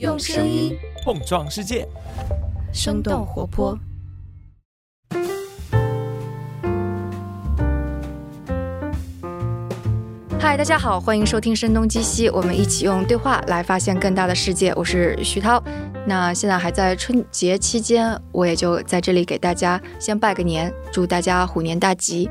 用声音碰撞世界，生动活泼。嗨，大家好，欢迎收听《声东击西》，我们一起用对话来发现更大的世界。我是徐涛。那现在还在春节期间，我也就在这里给大家先拜个年，祝大家虎年大吉。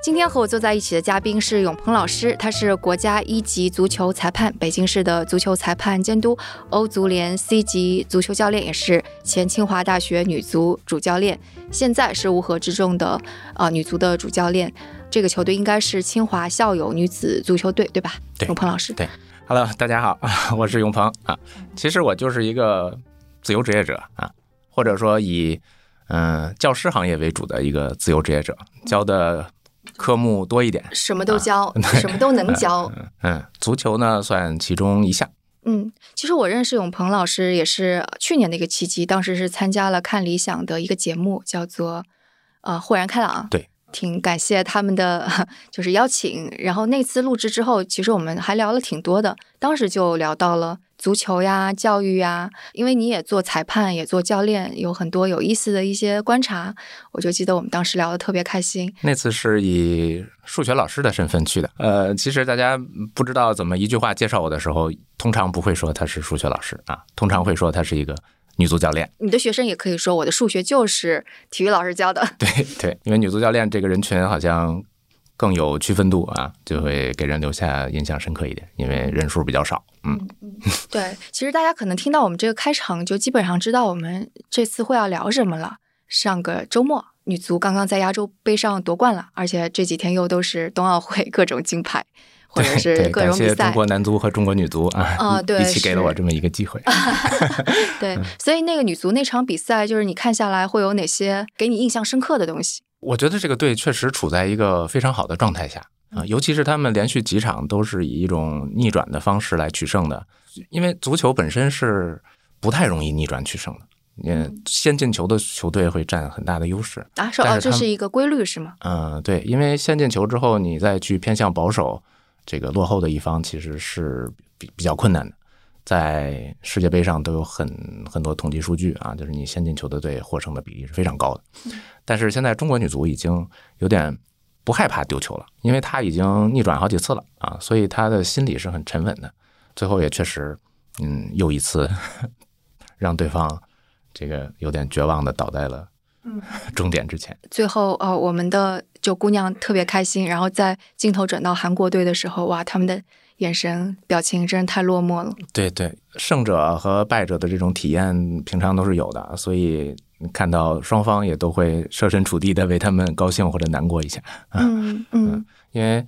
今天和我坐在一起的嘉宾是永鹏老师，他是国家一级足球裁判，北京市的足球裁判监督，欧足联 C 级足球教练，也是前清华大学女足主教练，现在是乌合之众的呃女足的主教练。这个球队应该是清华校友女子足球队，对吧？对，永鹏老师。对，Hello，大家好，我是永鹏啊。其实我就是一个自由职业者啊，或者说以嗯教师行业为主的一个自由职业者，教的科目多一点，什么都教，什么都能教。嗯，足球呢算其中一项。嗯，其实我认识永鹏老师也是去年的一个契机，当时是参加了看理想的一个节目，叫做呃豁然开朗。对。挺感谢他们的 就是邀请，然后那次录制之后，其实我们还聊了挺多的。当时就聊到了足球呀、教育呀，因为你也做裁判，也做教练，有很多有意思的一些观察。我就记得我们当时聊的特别开心。那次是以数学老师的身份去的。呃，其实大家不知道怎么一句话介绍我的时候，通常不会说他是数学老师啊，通常会说他是一个。女足教练，你的学生也可以说我的数学就是体育老师教的。对对，因为女足教练这个人群好像更有区分度啊，就会给人留下印象深刻一点，因为人数比较少。嗯嗯，对，其实大家可能听到我们这个开场，就基本上知道我们这次会要聊什么了。上个周末，女足刚刚在亚洲杯上夺冠了，而且这几天又都是冬奥会各种金牌。或者是各种比赛，中国男足和中国女足啊，啊，对，一起给了我这么一个机会。对，所以那个女足那场比赛，就是你看下来会有哪些给你印象深刻的东西？我觉得这个队确实处在一个非常好的状态下啊，尤其是他们连续几场都是以一种逆转的方式来取胜的，因为足球本身是不太容易逆转取胜的。嗯，先进球的球队会占很大的优势啊，说哦，这是一个规律是吗？嗯，对，因为先进球之后，你再去偏向保守。这个落后的一方其实是比比较困难的，在世界杯上都有很很多统计数据啊，就是你先进球的队获胜的比例是非常高的。但是现在中国女足已经有点不害怕丢球了，因为她已经逆转好几次了啊，所以她的心理是很沉稳的。最后也确实，嗯，又一次 让对方这个有点绝望的倒在了。终点之前，最后哦，我们的九姑娘特别开心，然后在镜头转到韩国队的时候，哇，他们的眼神表情真是太落寞了。对对，胜者和败者的这种体验平常都是有的，所以看到双方也都会设身处地的为他们高兴或者难过一下。嗯嗯，因为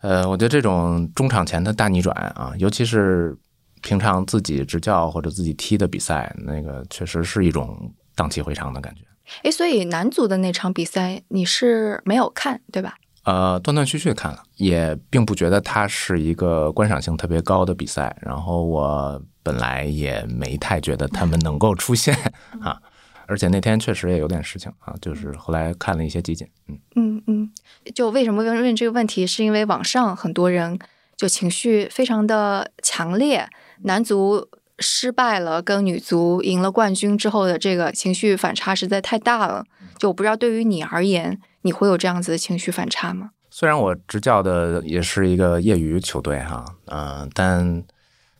呃，我觉得这种中场前的大逆转啊，尤其是平常自己执教或者自己踢的比赛，那个确实是一种荡气回肠的感觉。哎，所以男足的那场比赛你是没有看对吧？呃，断断续续看了，也并不觉得它是一个观赏性特别高的比赛。然后我本来也没太觉得他们能够出现啊，而且那天确实也有点事情啊，就是后来看了一些集锦，嗯嗯嗯，就为什么问问这个问题，是因为网上很多人就情绪非常的强烈，男足。失败了，跟女足赢了冠军之后的这个情绪反差实在太大了。就我不知道对于你而言，你会有这样子的情绪反差吗？虽然我执教的也是一个业余球队哈，嗯，但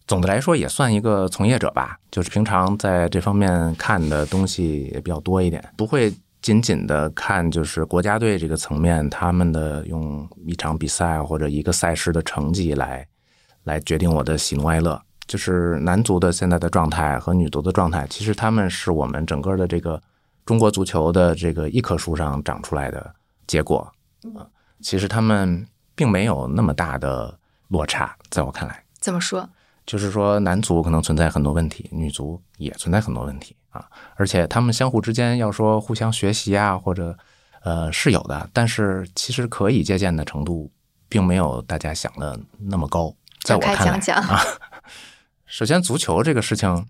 总的来说也算一个从业者吧。就是平常在这方面看的东西也比较多一点，不会仅仅的看就是国家队这个层面他们的用一场比赛或者一个赛事的成绩来来决定我的喜怒哀乐。就是男足的现在的状态和女足的状态，其实他们是我们整个的这个中国足球的这个一棵树上长出来的结果啊。其实他们并没有那么大的落差，在我看来。怎么说？就是说，男足可能存在很多问题，女足也存在很多问题啊。而且他们相互之间要说互相学习啊，或者呃是有的，但是其实可以借鉴的程度，并没有大家想的那么高。在我看来啊。首先，足球这个事情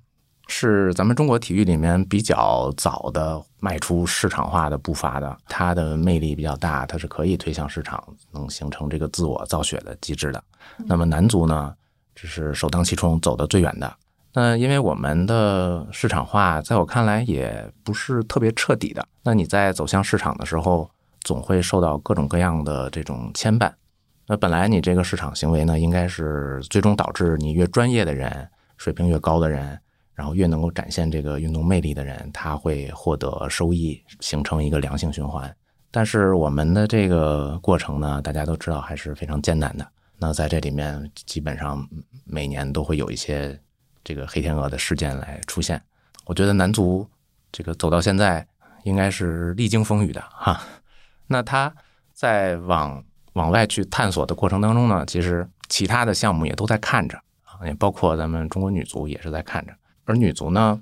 是咱们中国体育里面比较早的迈出市场化的步伐的，它的魅力比较大，它是可以推向市场，能形成这个自我造血的机制的。那么男足呢，这是首当其冲走的最远的。那因为我们的市场化，在我看来也不是特别彻底的。那你在走向市场的时候，总会受到各种各样的这种牵绊。那本来你这个市场行为呢，应该是最终导致你越专业的人、水平越高的人，然后越能够展现这个运动魅力的人，他会获得收益，形成一个良性循环。但是我们的这个过程呢，大家都知道还是非常艰难的。那在这里面，基本上每年都会有一些这个黑天鹅的事件来出现。我觉得男足这个走到现在，应该是历经风雨的哈。那他在往往外去探索的过程当中呢，其实其他的项目也都在看着啊，也包括咱们中国女足也是在看着。而女足呢，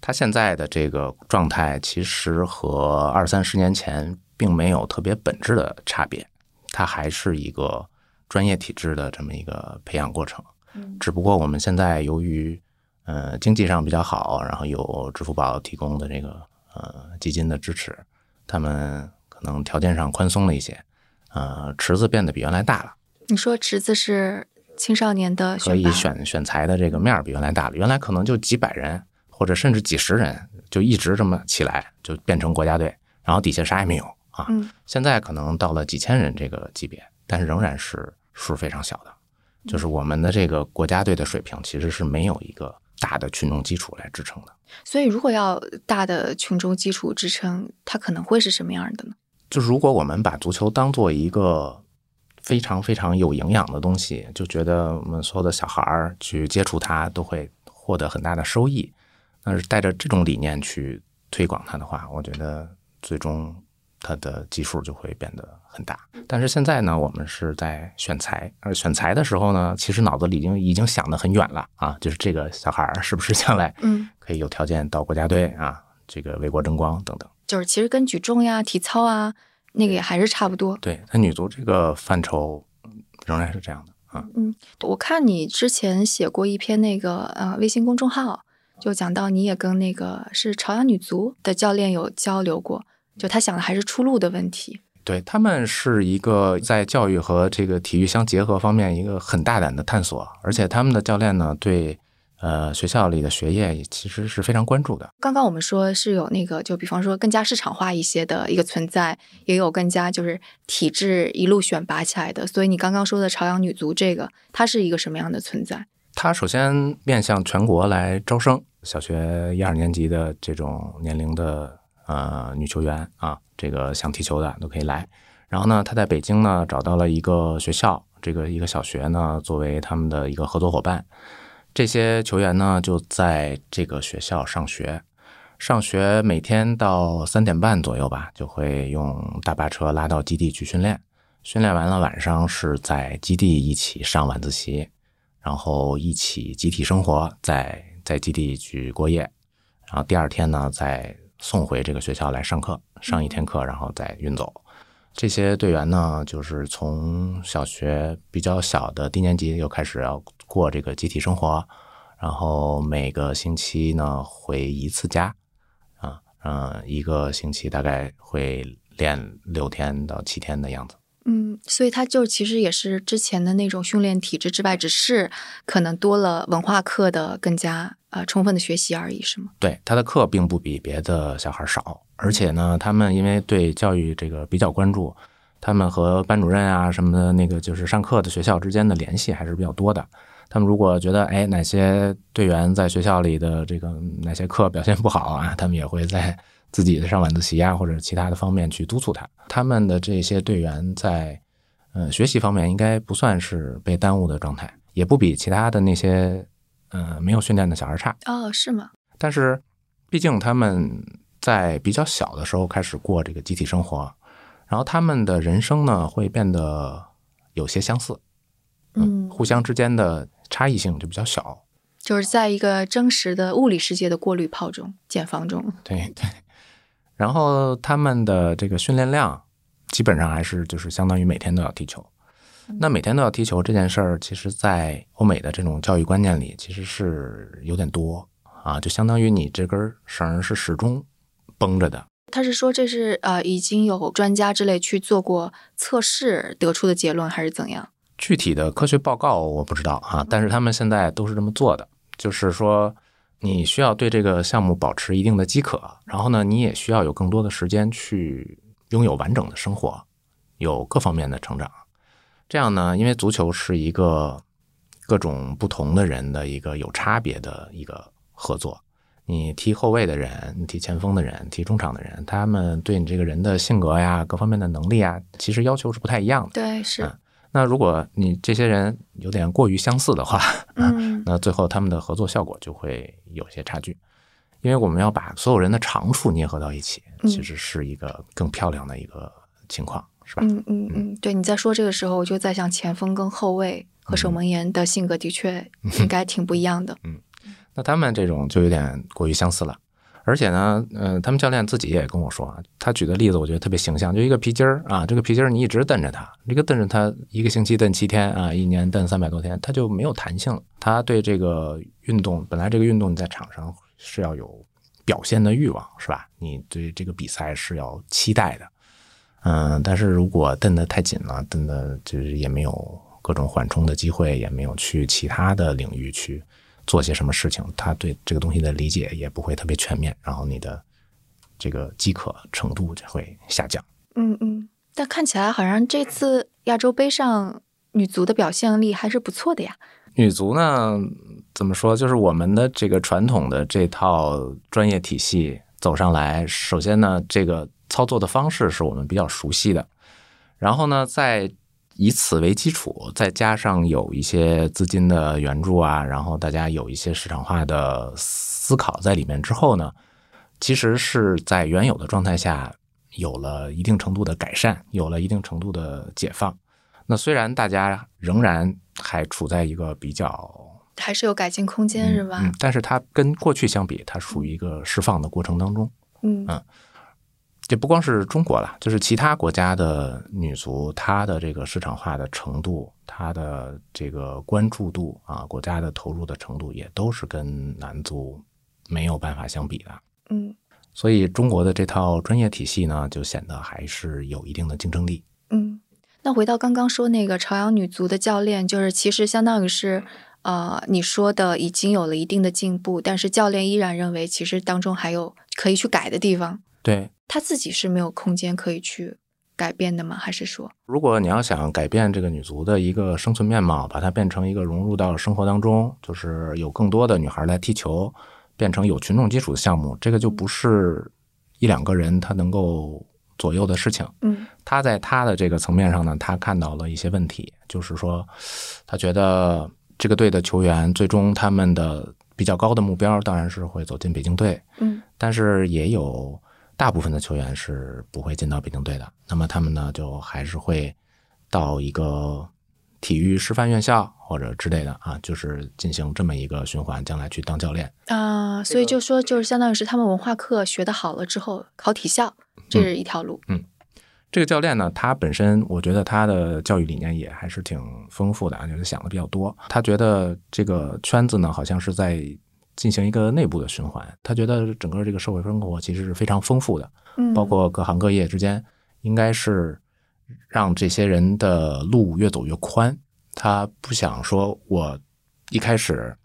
她现在的这个状态其实和二三十年前并没有特别本质的差别，它还是一个专业体制的这么一个培养过程。只不过我们现在由于呃经济上比较好，然后有支付宝提供的这个呃基金的支持，他们可能条件上宽松了一些。呃，池子变得比原来大了。你说池子是青少年的可以选选材的这个面儿比原来大了。原来可能就几百人或者甚至几十人，就一直这么起来，就变成国家队，然后底下啥也没有啊。嗯，现在可能到了几千人这个级别，但是仍然是数非常小的。就是我们的这个国家队的水平其实是没有一个大的群众基础来支撑的。所以，如果要大的群众基础支撑，它可能会是什么样的呢？就是如果我们把足球当做一个非常非常有营养的东西，就觉得我们所有的小孩儿去接触它都会获得很大的收益，但是带着这种理念去推广它的话，我觉得最终它的基数就会变得很大。但是现在呢，我们是在选材，而选材的时候呢，其实脑子里已经已经想得很远了啊，就是这个小孩儿是不是将来嗯，可以有条件到国家队啊，这个为国争光等等。就是其实跟举重呀、体操啊，那个也还是差不多。对，在女足这个范畴仍然是这样的啊。嗯我看你之前写过一篇那个呃微信公众号，就讲到你也跟那个是朝阳女足的教练有交流过，就他想的还是出路的问题。对他们是一个在教育和这个体育相结合方面一个很大胆的探索，而且他们的教练呢对呃学校里的学业其实是非常关注的。刚刚我们说是有那个，就比方说更加市场化一些的一个存在，也有更加就是体制一路选拔起来的。所以你刚刚说的朝阳女足这个，它是一个什么样的存在？它首先面向全国来招生，小学一二年级的这种年龄的呃女球员啊，这个想踢球的都可以来。然后呢，他在北京呢找到了一个学校，这个一个小学呢作为他们的一个合作伙伴。这些球员呢就在这个学校上学，上学每天到三点半左右吧，就会用大巴车拉到基地去训练。训练完了，晚上是在基地一起上晚自习，然后一起集体生活，在在基地去过夜，然后第二天呢再送回这个学校来上课，上一天课，然后再运走。这些队员呢，就是从小学比较小的低年级又开始要过这个集体生活，然后每个星期呢回一次家，啊，嗯，一个星期大概会练六天到七天的样子。嗯，所以他就其实也是之前的那种训练体制之外，只是可能多了文化课的更加呃充分的学习而已，是吗？对，他的课并不比别的小孩少，而且呢，他们因为对教育这个比较关注，他们和班主任啊什么的那个就是上课的学校之间的联系还是比较多的。他们如果觉得哎哪些队员在学校里的这个哪些课表现不好啊，他们也会在自己的上晚自习啊或者其他的方面去督促他。他们的这些队员在呃学习方面应该不算是被耽误的状态，也不比其他的那些呃没有训练的小孩差。哦，是吗？但是，毕竟他们在比较小的时候开始过这个集体生活，然后他们的人生呢会变得有些相似，嗯，互相之间的差异性就比较小。就是在一个真实的物理世界的过滤泡中、茧房中。对对，然后他们的这个训练量基本上还是就是相当于每天都要踢球。那每天都要踢球这件事儿，其实在欧美的这种教育观念里，其实是有点多啊，就相当于你这根绳儿是始终绷着的。他是说这是呃已经有专家之类去做过测试得出的结论，还是怎样？具体的科学报告我不知道啊、但是他们现在都是这么做的，就是说你需要对这个项目保持一定的饥渴，然后呢，你也需要有更多的时间去拥有完整的生活，有各方面的成长。这样呢，因为足球是一个各种不同的人的一个有差别的一个合作。你踢后卫的人，你踢前锋的人，踢中场的人，他们对你这个人的性格呀、各方面的能力啊，其实要求是不太一样的。对，是。嗯那如果你这些人有点过于相似的话，嗯那最后他们的合作效果就会有些差距。因为我们要把所有人的长处捏合到一起，嗯其实是一个更漂亮的一个情况，是吧？嗯嗯嗯，对，你在说这个时候，我就在想，前锋跟后卫和守门员的性格的确应该挺不一样的。嗯那他们这种就有点过于相似了。而且呢，呃，他们教练自己也跟我说啊，他举的例子我觉得特别形象，就一个皮筋儿啊，这个皮筋儿你一直蹬着它，这个蹬着它一个星期蹬七天啊，一年蹬三百多天，它就没有弹性了。他对这个运动，本来这个运动你在场上是要有表现的欲望，是吧？你对这个比赛是要期待的，嗯，但是如果蹬得太紧了，蹬的就是也没有各种缓冲的机会，也没有去其他的领域去做些什么事情，他对这个东西的理解也不会特别全面，然后你的这个饥渴程度就会下降。嗯嗯，但看起来好像这次亚洲杯上女足的表现力还是不错的呀。女足呢，怎么说？就是我们的这个传统的这套专业体系走上来，首先呢，这个操作的方式是我们比较熟悉的，然后呢，再以此为基础，再加上有一些资金的援助啊，然后大家有一些市场化的思考在里面之后呢，其实是在原有的状态下有了一定程度的改善，有了一定程度的解放。那虽然大家仍然还处在一个比较还是有改进空间，是吧？嗯，但是它跟过去相比，它属于一个释放的过程当中。嗯嗯这不光是中国了，就是其他国家的女足，它的这个市场化的程度，它的这个关注度啊，国家的投入的程度，也都是跟男足没有办法相比的。嗯所以中国的这套专业体系呢，就显得还是有一定的竞争力。嗯。那回到刚刚说那个朝阳女足的教练，就是其实相当于是，呃，你说的已经有了一定的进步，但是教练依然认为其实当中还有可以去改的地方。对，他自己是没有空间可以去改变的吗？还是说，如果你要想改变这个女足的一个生存面貌，把它变成一个融入到生活当中，就是有更多的女孩来踢球，变成有群众基础的项目，这个就不是一两个人他能够左右的事情。嗯他在他的这个层面上呢，他看到了一些问题，就是说，他觉得这个队的球员最终他们的比较高的目标当然是会走进北京队，嗯但是也有大部分的球员是不会进到北京队的。那么他们呢，就还是会到一个体育师范院校或者之类的啊，就是进行这么一个循环，将来去当教练。啊、所以就说就是相当于是他们文化课学的好了之后考体校，这是一条路。嗯这个教练呢，他本身我觉得他的教育理念也还是挺丰富的啊，就是想的比较多。他觉得这个圈子呢，好像是在进行一个内部的循环。他觉得整个这个社会生活其实是非常丰富的，嗯，包括各行各业之间，应该是让这些人的路越走越宽。他不想说，我一开始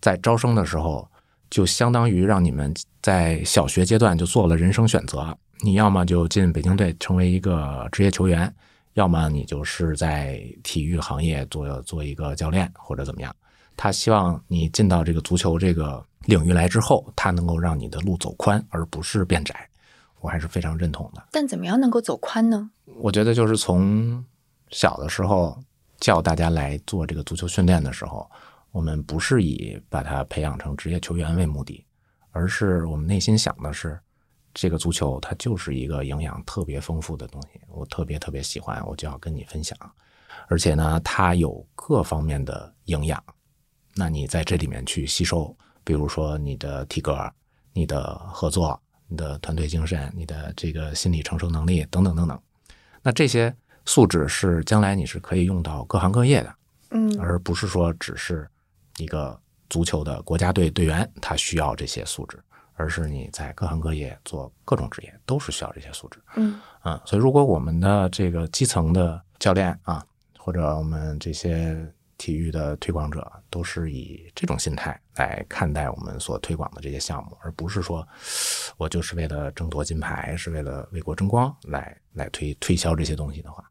在招生的时候，就相当于让你们在小学阶段就做了人生选择。你要么就进北京队成为一个职业球员，要么你就是在体育行业做做一个教练或者怎么样。他希望你进到这个足球这个领域来之后，他能够让你的路走宽，而不是变窄。我还是非常认同的。但怎么样能够走宽呢？我觉得就是从小的时候叫大家来做这个足球训练的时候，我们不是以把他培养成职业球员为目的，而是我们内心想的是，这个足球它就是一个营养特别丰富的东西，我特别特别喜欢，我就要跟你分享。而且呢，它有各方面的营养，那你在这里面去吸收，比如说你的体格、你的合作、你的团队精神、你的这个心理承受能力等等等等。那这些素质是将来你是可以用到各行各业的，嗯而不是说只是一个足球的国家队队员他需要这些素质，而是你在各行各业做各种职业都是需要这些素质。嗯啊，所以如果我们的这个基层的教练啊，或者我们这些体育的推广者都是以这种心态来看待我们所推广的这些项目，而不是说我就是为了争夺金牌，是为了为国争光来来推推销这些东西的话，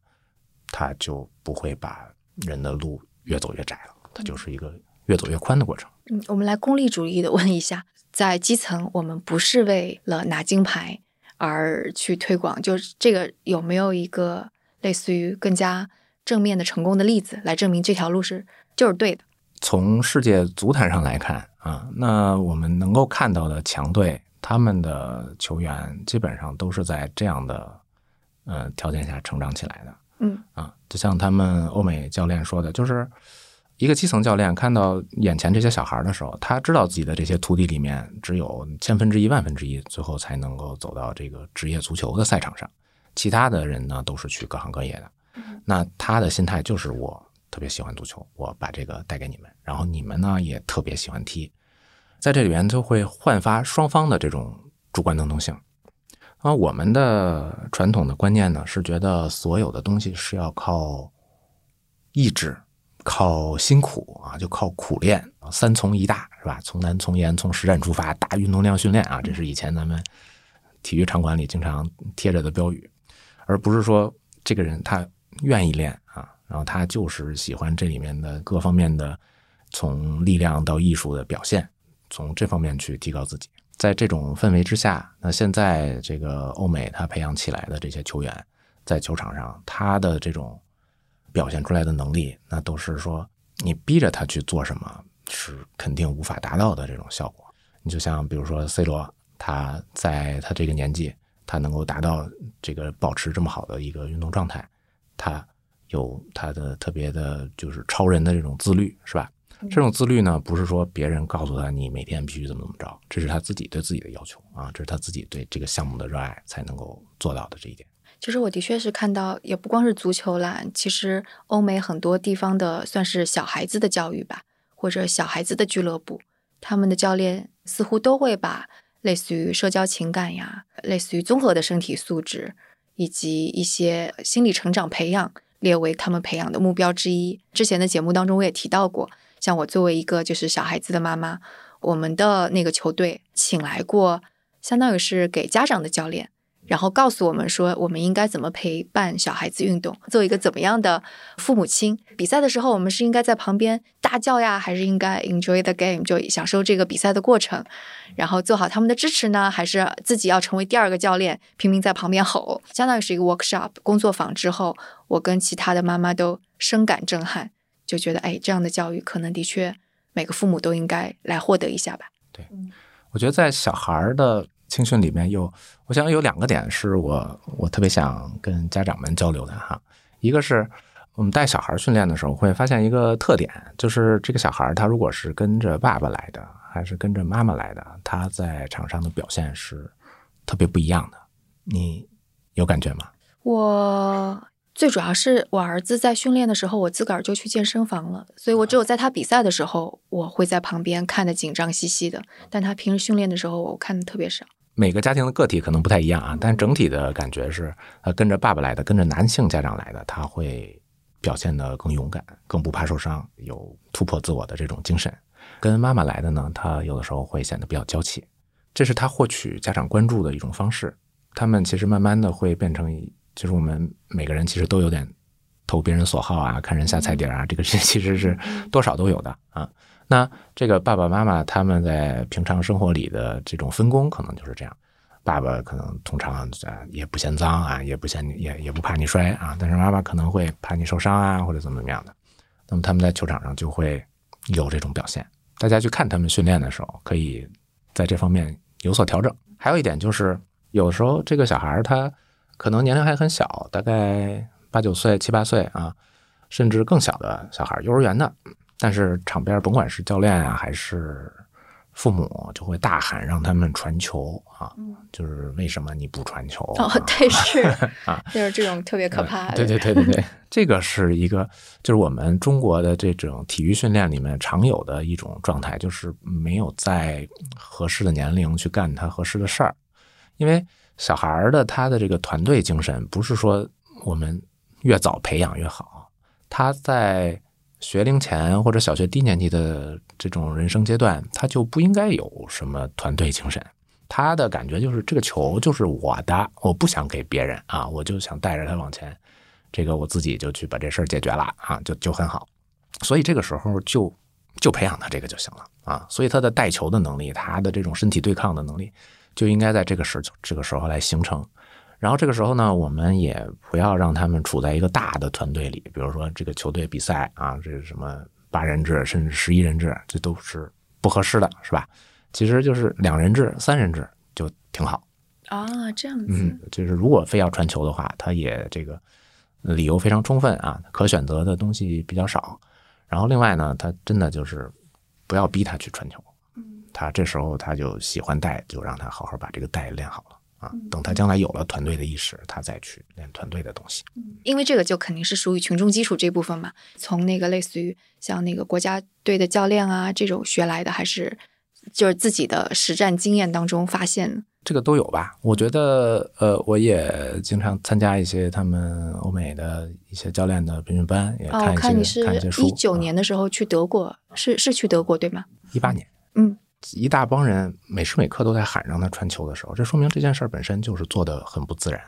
他就不会把人的路越走越窄了，它就是一个越走越宽的过程。嗯，我们来功利主义的问一下，在基层，我们不是为了拿金牌而去推广，就是这个有没有一个类似于更加正面的成功的例子来证明这条路是就是对的？从世界足坛上来看啊，那我们能够看到的强队，他们的球员基本上都是在这样的呃条件下成长起来的。嗯啊，就像他们欧美教练说的，就是一个基层教练看到眼前这些小孩的时候，他知道自己的这些徒弟里面只有千分之一、万分之一，最后才能够走到这个职业足球的赛场上，其他的人呢都是去各行各业的。那他的心态就是我特别喜欢足球，我把这个带给你们，然后你们呢也特别喜欢踢，在这里边就会焕发双方的这种主观能动性。啊，我们的传统的观念呢是觉得所有的东西是要靠意志、靠辛苦啊，就靠苦练，三从一大是吧？从难从严，从实战出发，大运动量训练啊，这是以前咱们体育场馆里经常贴着的标语，而不是说这个人他愿意练啊，然后他就是喜欢这里面的各方面的，从力量到艺术的表现，从这方面去提高自己。在这种氛围之下，那现在这个欧美他培养起来的这些球员，在球场上他的这种表现出来的能力，那都是说你逼着他去做什么，是肯定无法达到的这种效果。你就像比如说 C 罗，他在他这个年纪，他能够达到这个保持这么好的一个运动状态，他有他的特别的，就是超人的这种自律，是吧？这种自律呢，不是说别人告诉他你每天必须怎么怎么着，这是他自己对自己的要求啊，这是他自己对这个项目的热爱才能够做到的这一点。其实我的确是看到，也不光是足球啦，其实欧美很多地方的算是小孩子的教育吧，或者小孩子的俱乐部，他们的教练似乎都会把类似于社交情感呀，类似于综合的身体素质，以及一些心理成长培养列为他们培养的目标之一。之前的节目当中我也提到过。像我作为一个就是小孩子的妈妈，我们的那个球队请来过，相当于是给家长的教练，然后告诉我们说我们应该怎么陪伴小孩子运动，做一个怎么样的父母亲。比赛的时候，我们是应该在旁边大叫呀，还是应该 enjoy the game，就享受这个比赛的过程，然后做好他们的支持呢？还是自己要成为第二个教练，拼命在旁边吼？相当于是一个 workshop 工作坊之后，我跟其他的妈妈都深感震撼。就觉得，哎，这样的教育可能的确每个父母都应该来获得一下吧。对，我觉得在小孩的青训里面，有我想有两个点是我我特别想跟家长们交流的哈。一个是我们带小孩训练的时候，会发现一个特点，就是这个小孩他如果是跟着爸爸来的，还是跟着妈妈来的，他在场上的表现是特别不一样的。你有感觉吗？我。最主要是我儿子在训练的时候，我自个儿就去健身房了，所以我只有在他比赛的时候，我会在旁边看的紧张兮兮的。但他平时训练的时候，我看的特别少。每个家庭的个体可能不太一样啊，但整体的感觉是，呃，跟着爸爸来的，跟着男性家长来的，他会表现得更勇敢，更不怕受伤，有突破自我的这种精神。跟妈妈来的呢，他有的时候会显得比较娇气，这是他获取家长关注的一种方式。他们其实慢慢的会变成。就是我们每个人其实都有点投别人所好啊，看人下菜碟啊，这个是其实是多少都有的啊。那这个爸爸妈妈他们在平常生活里的这种分工可能就是这样，爸爸可能通常也不嫌脏啊，也不嫌也也不怕你摔啊，但是妈妈可能会怕你受伤啊，或者怎么怎么样的。那么他们在球场上就会有这种表现。大家去看他们训练的时候，可以在这方面有所调整。还有一点就是，有时候这个小孩他。可能年龄还很小，大概八九岁、七八岁啊，甚至更小的小孩，幼儿园的。但是场边甭管是教练啊，还是父母，就会大喊让他们传球啊，就是为什么你不传球？哦，对，是啊，就是这种特别可怕的。对对对对对，这个是一个，就是我们中国的这种体育训练里面常有的一种状态，就是没有在合适的年龄去干他合适的事儿，因为。小孩儿的他的这个团队精神，不是说我们越早培养越好。他在学龄前或者小学低年级的这种人生阶段，他就不应该有什么团队精神。他的感觉就是这个球就是我的，我不想给别人啊，我就想带着他往前，这个我自己就去把这事儿解决了啊，就 就很好。所以这个时候就就培养他这个就行了啊。所以他的带球的能力，他的这种身体对抗的能力，就应该在这个时这个时候来形成。然后这个时候呢，我们也不要让他们处在一个大的团队里，比如说这个球队比赛啊，这是什么八人制甚至十一人制，这都是不合适的，是吧？其实就是两人制、三人制就挺好啊，这样子。嗯，就是如果非要传球的话，他也这个理由非常充分啊，可选择的东西比较少。然后另外呢，他真的就是不要逼他去传球，他这时候他就喜欢带，就让他好好把这个带练好了。啊，等他将来有了团队的意识，他再去练团队的东西。因为这个就肯定是属于群众基础这部分嘛。从那个类似于像那个国家队的教练啊这种学来的，还是就是自己的实战经验当中发现？这个都有吧。我觉得，呃，我也经常参加一些他们欧美的一些教练的培训班，也看一些看一些书。一九年的时候去德国，是是去德国对吗？一八年，嗯。一大帮人每时每刻都在喊让他传球的时候，这说明这件事儿本身就是做的很不自然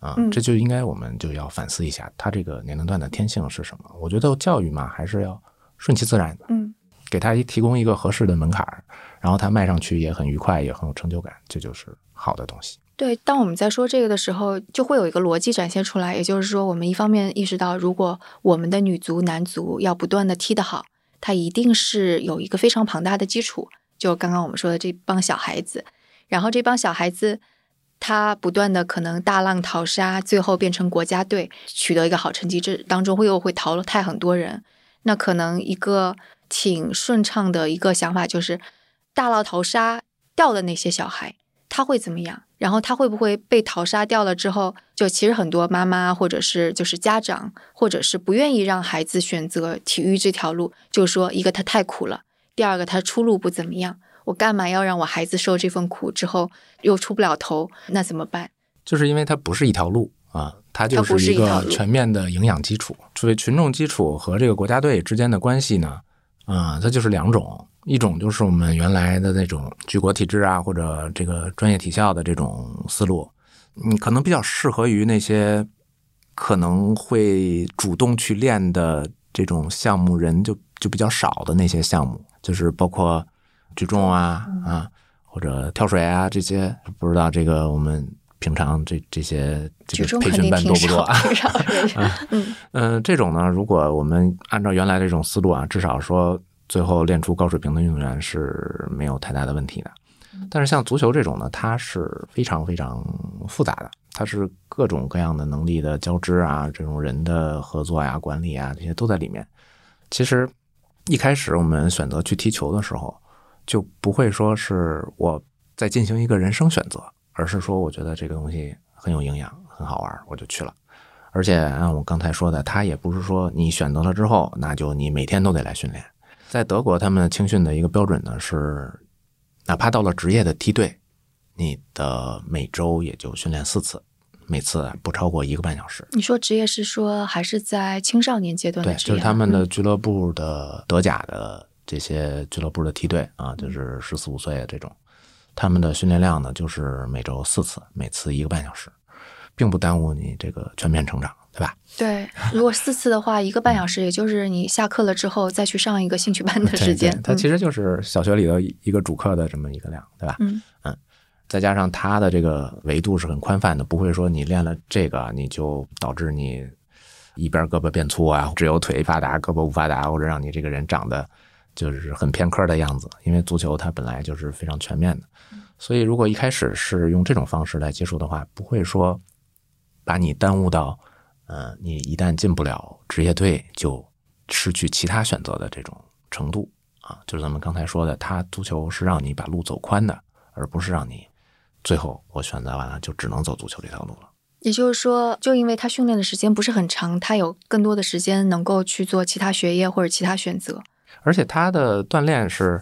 啊！这就应该我们就要反思一下，他这个年龄段的天性是什么？我觉得教育嘛，还是要顺其自然的，嗯，给他提供一个合适的门槛儿，然后他迈上去也很愉快，也很有成就感，这就是好的东西。对，当我们在说这个的时候，就会有一个逻辑展现出来，也就是说，我们一方面意识到，如果我们的女足、男足要不断的踢得好，它一定是有一个非常庞大的基础。就刚刚我们说的这帮小孩子，然后这帮小孩子，他不断的可能大浪淘沙，最后变成国家队，取得一个好成绩，这当中会又会淘汰很多人。那可能一个挺顺畅的一个想法就是，大浪淘沙掉的那些小孩，他会怎么样？然后他会不会被淘沙掉了之后，就其实很多妈妈或者是就是家长，或者是不愿意让孩子选择体育这条路，就说一个他太苦了。第二个，他出路不怎么样，我干嘛要让我孩子受这份苦之后又出不了头？那怎么办？就是因为它不是一条路啊，它就是一个全面的营养基础。作为群众基础和这个国家队之间的关系呢，啊，它就是两种，一种就是我们原来的那种举国体制啊，或者这个专业体校的这种思路，你可能比较适合于那些可能会主动去练的这种项目，人就就比较少的那些项目。就是包括举重啊啊，或者跳水啊这些，不知道这个我们平常这这些这个培训班多不多 啊？嗯嗯，这种呢，如果我们按照原来这种思路啊，至少说最后练出高水平的运动员是没有太大的问题的。但是像足球这种呢，它是非常非常复杂的，它是各种各样的能力的交织啊，这种人的合作呀、管理啊这些都在里面。其实。一开始我们选择去踢球的时候，就不会说是我在进行一个人生选择，而是说我觉得这个东西很有营养，很好玩，我就去了。而且按我刚才说的，他也不是说你选择了之后，那就你每天都得来训练。在德国，他们青训的一个标准呢是，哪怕到了职业的梯队，你的每周也就训练四次。每次不超过一个半小时。你说职业是说还是在青少年阶段的对，就是他们的俱乐部的德甲的这些俱乐部的梯队啊，就是十四五岁这种，他们的训练量呢就是每周四次，每次一个半小时，并不耽误你这个全面成长，对吧？对，如果四次的话，一个半小时，也就是你下课了之后再去上一个兴趣班的 时间。它其实就是小学里头一个主课的这么一个量，对吧？嗯嗯。再加上它的这个维度是很宽泛的，不会说你练了这个你就导致你一边胳膊变粗啊，只有腿发达，胳膊不发达，或者让你这个人长得就是很偏科的样子。因为足球它本来就是非常全面的，所以如果一开始是用这种方式来接触的话，不会说把你耽误到，呃，你一旦进不了职业队就失去其他选择的这种程度啊。就是咱们刚才说的，它足球是让你把路走宽的，而不是让你。最后，我选择完了，就只能走足球这条路了。也就是说，就因为他训练的时间不是很长，他有更多的时间能够去做其他学业或者其他选择。而且他的锻炼是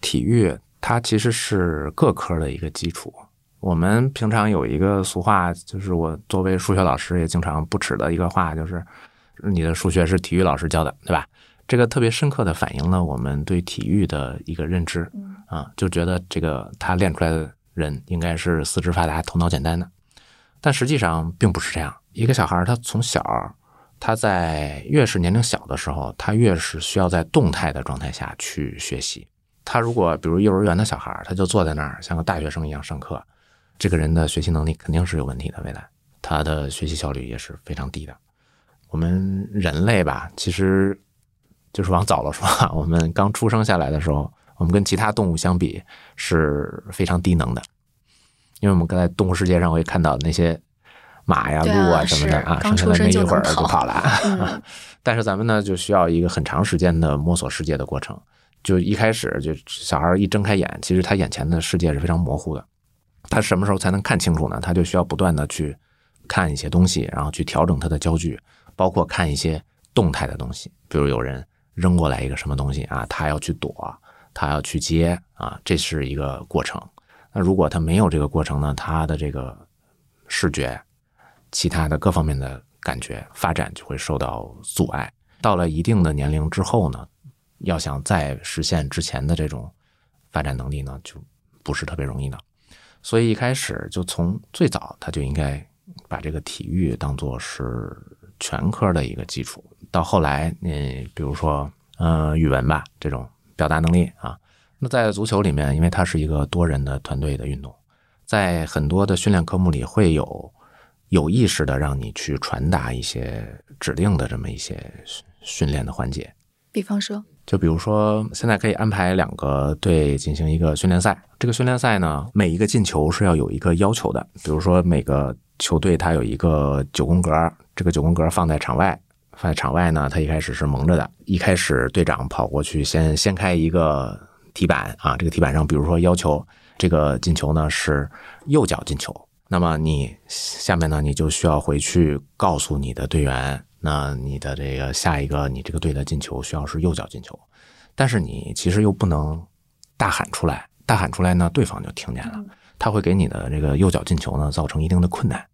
体育，它其实是各科的一个基础。我们平常有一个俗话，就是我作为数学老师也经常不耻的一个话，就是你的数学是体育老师教的，对吧？这个特别深刻的反映了我们对体育的一个认知啊，就觉得这个他练出来的人应该是四肢发达、头脑简单的，但实际上并不是这样。一个小孩他从小他在越是年龄小的时候，他越是需要在动态的状态下去学习。他如果比如幼儿园的小孩，他就坐在那儿像个大学生一样上课，这个人的学习能力肯定是有问题的，未来他的学习效率也是非常低的。我们人类吧，其实就是往早了说，我们刚出生下来的时候，我们跟其他动物相比是非常低能的，因为我们刚才动物世界上会看到那些马呀、鹿啊什么的啊，生下来没一会儿就跑了。但是咱们呢，就需要一个很长时间的摸索世界的过程。就一开始，就小孩一睁开眼，其实他眼前的世界是非常模糊的。他什么时候才能看清楚呢？他就需要不断的去看一些东西，然后去调整他的焦距。包括看一些动态的东西，比如有人扔过来一个什么东西啊，他要去躲，他要去接啊，这是一个过程。那如果他没有这个过程呢，他的这个视觉、其他的各方面的感觉发展就会受到阻碍。到了一定的年龄之后呢，要想再实现之前的这种发展能力呢，就不是特别容易的。所以一开始就从最早他就应该把这个体育当做是。全科的一个基础，到后来，你比如说，呃，语文吧，这种表达能力啊，那在足球里面，因为它是一个多人的团队的运动，在很多的训练科目里会有有意识的让你去传达一些指令的这么一些训练的环节。比方说，就比如说，现在可以安排两个队进行一个训练赛，这个训练赛呢，每一个进球是要有一个要求的，比如说每个球队它有一个九宫格。这个九宫格放在场外，放在场外呢，他一开始是蒙着的。一开始队长跑过去，先掀开一个题板啊，这个题板上，比如说要求这个进球呢是右脚进球，那么你下面呢，你就需要回去告诉你的队员，那你的这个下一个你这个队的进球需要是右脚进球，但是你其实又不能大喊出来，大喊出来呢，对方就听见了，他会给你的这个右脚进球呢造成一定的困难。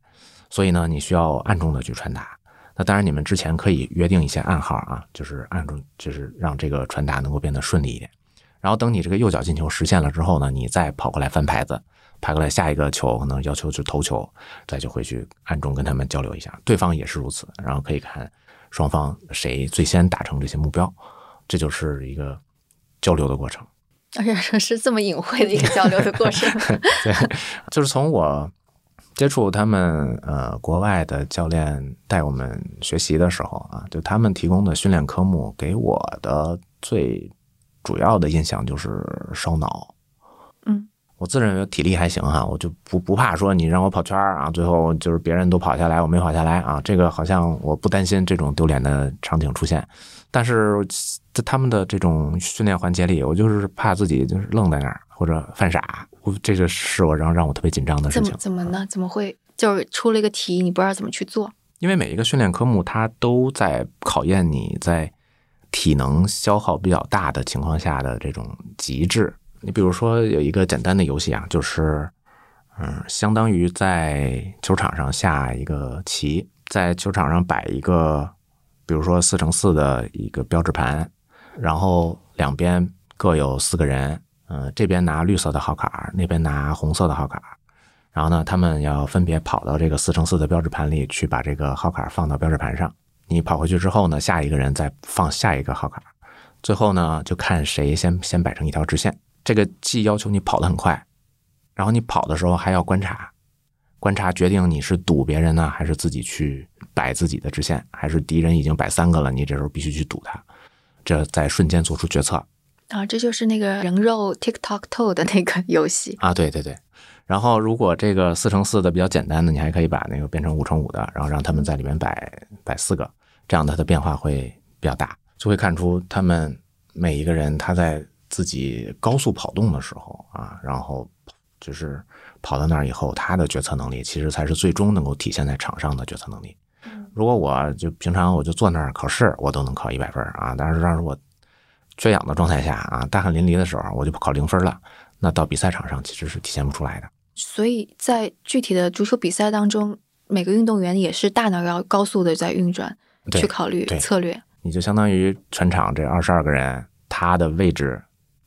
所以呢，你需要暗中的去传达。那当然，你们之前可以约定一些暗号啊，就是暗中，就是让这个传达能够变得顺利一点。然后等你这个右脚进球实现了之后呢，你再跑过来翻牌子，拍过来下一个球，可能要求是投球，再就回去暗中跟他们交流一下。对方也是如此，然后可以看双方谁最先达成这些目标，这就是一个交流的过程。而且是这么隐晦的一个交流的过程。对，就是从我。接触他们呃国外的教练带我们学习的时候啊，就他们提供的训练科目给我的最主要的印象就是烧脑。嗯，我自认为体力还行哈，我就不不怕说你让我跑圈儿啊，最后就是别人都跑下来，我没跑下来啊，这个好像我不担心这种丢脸的场景出现。但是在他们的这种训练环节里，我就是怕自己就是愣在那儿或者犯傻。这个是我让让我特别紧张的事情。怎么呢？怎么会就是出了一个题，你不知道怎么去做？因为每一个训练科目，它都在考验你在体能消耗比较大的情况下的这种极致。你比如说有一个简单的游戏啊，就是嗯，相当于在球场上下一个棋，在球场上摆一个，比如说四乘四的一个标志盘，然后两边各有四个人。嗯，这边拿绿色的号卡，那边拿红色的号卡，然后呢，他们要分别跑到这个四乘四的标志盘里去，把这个号卡放到标志盘上。你跑回去之后呢，下一个人再放下一个号卡，最后呢，就看谁先先摆成一条直线。这个既要求你跑得很快，然后你跑的时候还要观察，观察决定你是堵别人呢，还是自己去摆自己的直线，还是敌人已经摆三个了，你这时候必须去堵他，这在瞬间做出决策。啊，这就是那个人肉 TikTok Toe 的那个游戏啊！对对对，然后如果这个四乘四的比较简单的，你还可以把那个变成五乘五的，然后让他们在里面摆摆四个，这样它的变化会比较大，就会看出他们每一个人他在自己高速跑动的时候啊，然后就是跑到那儿以后，他的决策能力其实才是最终能够体现在场上的决策能力。如果我就平常我就坐那儿考试，我都能考一百分啊，但是让我。缺氧的状态下啊，大汗淋漓的时候，我就考零分了。那到比赛场上其实是体现不出来的。所以在具体的足球比赛当中，每个运动员也是大脑要高速的在运转，去考虑策略。你就相当于全场这二十二个人，他的位置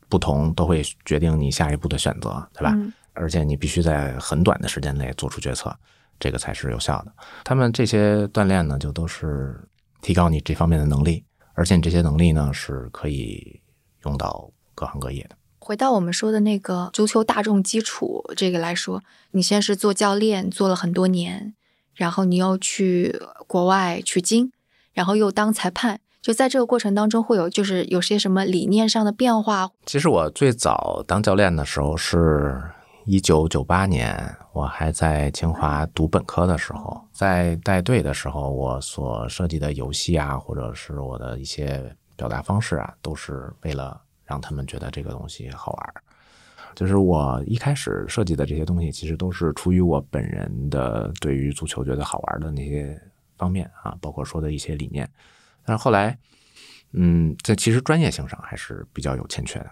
不同，都会决定你下一步的选择，对吧？嗯而且你必须在很短的时间内做出决策，这个才是有效的。他们这些锻炼呢，就都是提高你这方面的能力，而且你这些能力呢是可以用到各行各业的。回到我们说的那个足球大众基础这个来说，你先是做教练做了很多年，然后你又去国外取经，然后又当裁判，就在这个过程当中会有就是有些什么理念上的变化？其实我最早当教练的时候是一九九八年，我还在清华读本科的时候，在带队的时候，我所设计的游戏啊，或者是我的一些表达方式啊，都是为了让他们觉得这个东西好玩。就是我一开始设计的这些东西，其实都是出于我本人的对于足球觉得好玩的那些方面啊，包括说的一些理念。但是后来，嗯，在其实专业性上还是比较有欠缺的。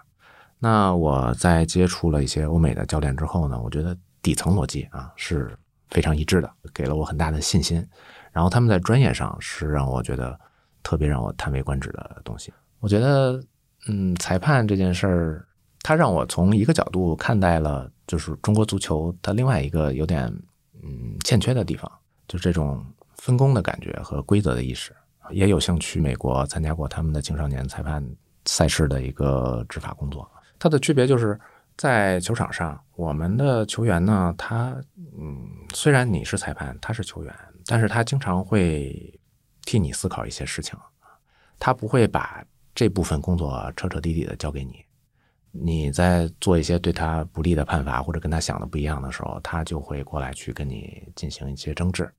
那我在接触了一些欧美的教练之后呢，我觉得底层逻辑啊是非常一致的，给了我很大的信心。然后他们在专业上是让我觉得特别让我叹为观止的东西。我觉得，嗯，裁判这件事儿，它让我从一个角度看待了，就是中国足球它另外一个有点嗯欠缺的地方，就这种分工的感觉和规则的意识。也有幸去美国参加过他们的青少年裁判赛事的一个执法工作。它的区别就是在球场上，我们的球员呢，他嗯，虽然你是裁判，他是球员，但是他经常会替你思考一些事情，他不会把这部分工作彻彻底底的交给你。你在做一些对他不利的判罚或者跟他想的不一样的时候，他就会过来去跟你进行一些争执。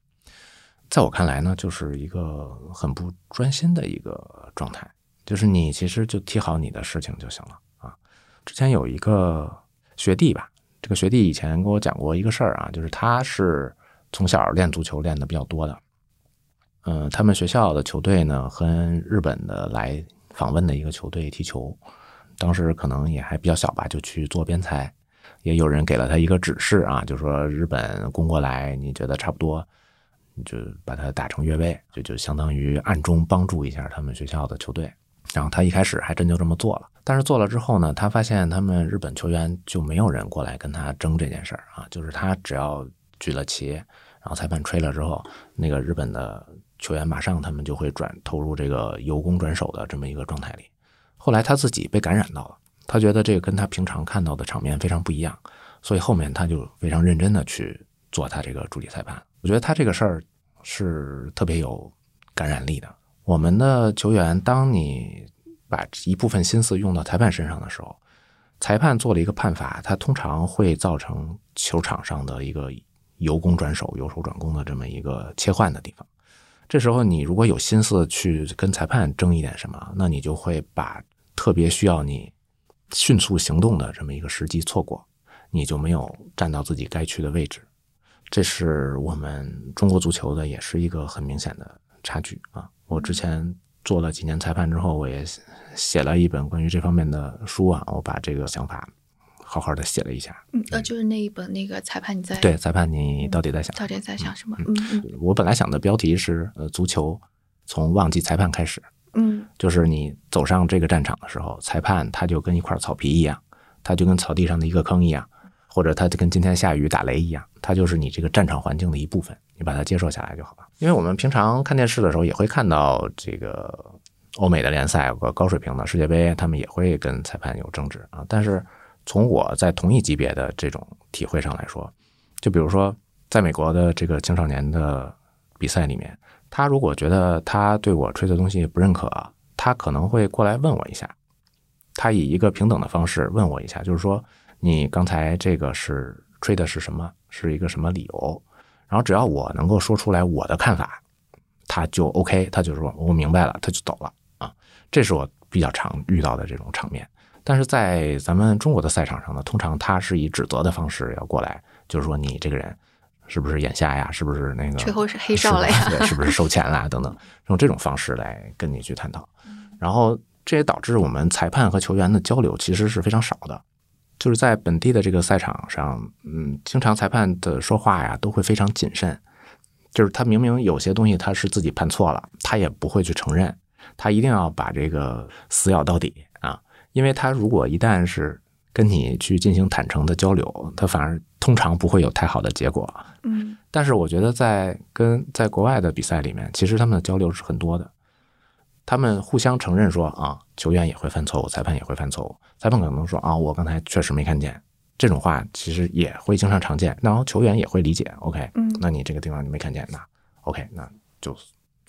在我看来呢，就是一个很不专心的一个状态，就是你其实就踢好你的事情就行了啊。之前有一个学弟吧，这个学弟以前跟我讲过一个事儿啊，就是他是从小练足球练的比较多的，嗯，他们学校的球队呢和日本的来访问的一个球队踢球，当时可能也还比较小吧，就去做边裁，也有人给了他一个指示啊，就说日本攻过来，你觉得差不多。就把他打成越位，就就相当于暗中帮助一下他们学校的球队。然后他一开始还真就这么做了，但是做了之后呢，他发现他们日本球员就没有人过来跟他争这件事儿啊，就是他只要举了旗，然后裁判吹了之后，那个日本的球员马上他们就会转投入这个由攻转守的这么一个状态里。后来他自己被感染到了，他觉得这个跟他平常看到的场面非常不一样，所以后面他就非常认真的去做他这个助理裁判。我觉得他这个事儿是特别有感染力的。我们的球员，当你把一部分心思用到裁判身上的时候，裁判做了一个判罚，他通常会造成球场上的一个由攻转守、由守转攻的这么一个切换的地方。这时候，你如果有心思去跟裁判争一点什么，那你就会把特别需要你迅速行动的这么一个时机错过，你就没有站到自己该去的位置。这是我们中国足球的，也是一个很明显的差距啊！我之前做了几年裁判之后，我也写了一本关于这方面的书啊，我把这个想法好好的写了一下。嗯，呃，就是那一本那个裁判你在对裁判你到底在想到底在想什么？嗯嗯我本来想的标题是呃，足球从忘记裁判开始，嗯就是你走上这个战场的时候，裁判他就跟一块草皮一样，他就跟草地上的一个坑一样。或者它就跟今天下雨打雷一样，它就是你这个战场环境的一部分，你把它接受下来就好了。因为我们平常看电视的时候也会看到这个欧美的联赛有个高水平的世界杯，他们也会跟裁判有争执啊。但是从我在同一级别的这种体会上来说，就比如说在美国的这个青少年的比赛里面，他如果觉得他对我吹的东西不认可，他可能会过来问我一下，他以一个平等的方式问我一下，就是说。你刚才这个是吹的是什么？是一个什么理由？然后只要我能够说出来我的看法，他就 OK，他就说我明白了，他就走了啊。这是我比较常遇到的这种场面。但是在咱们中国的赛场上呢，通常他是以指责的方式要过来，就是说你这个人是不是眼瞎呀？是不是那个最后是黑哨了呀？对，是不是收钱啦？等等，用这种方式来跟你去探讨。然后这也导致我们裁判和球员的交流其实是非常少的。就是在本地的这个赛场上，嗯，经常裁判的说话呀都会非常谨慎，就是他明明有些东西他是自己判错了，他也不会去承认，他一定要把这个死咬到底啊，因为他如果一旦是跟你去进行坦诚的交流，他反而通常不会有太好的结果。嗯但是我觉得在跟在国外的比赛里面，其实他们的交流是很多的，他们互相承认说啊，球员也会犯错误，裁判也会犯错误，裁判可能说啊，我刚才确实没看见，这种话其实也会经常常见，然后球员也会理解，OK，嗯那你这个地方你没看见，那 OK，那就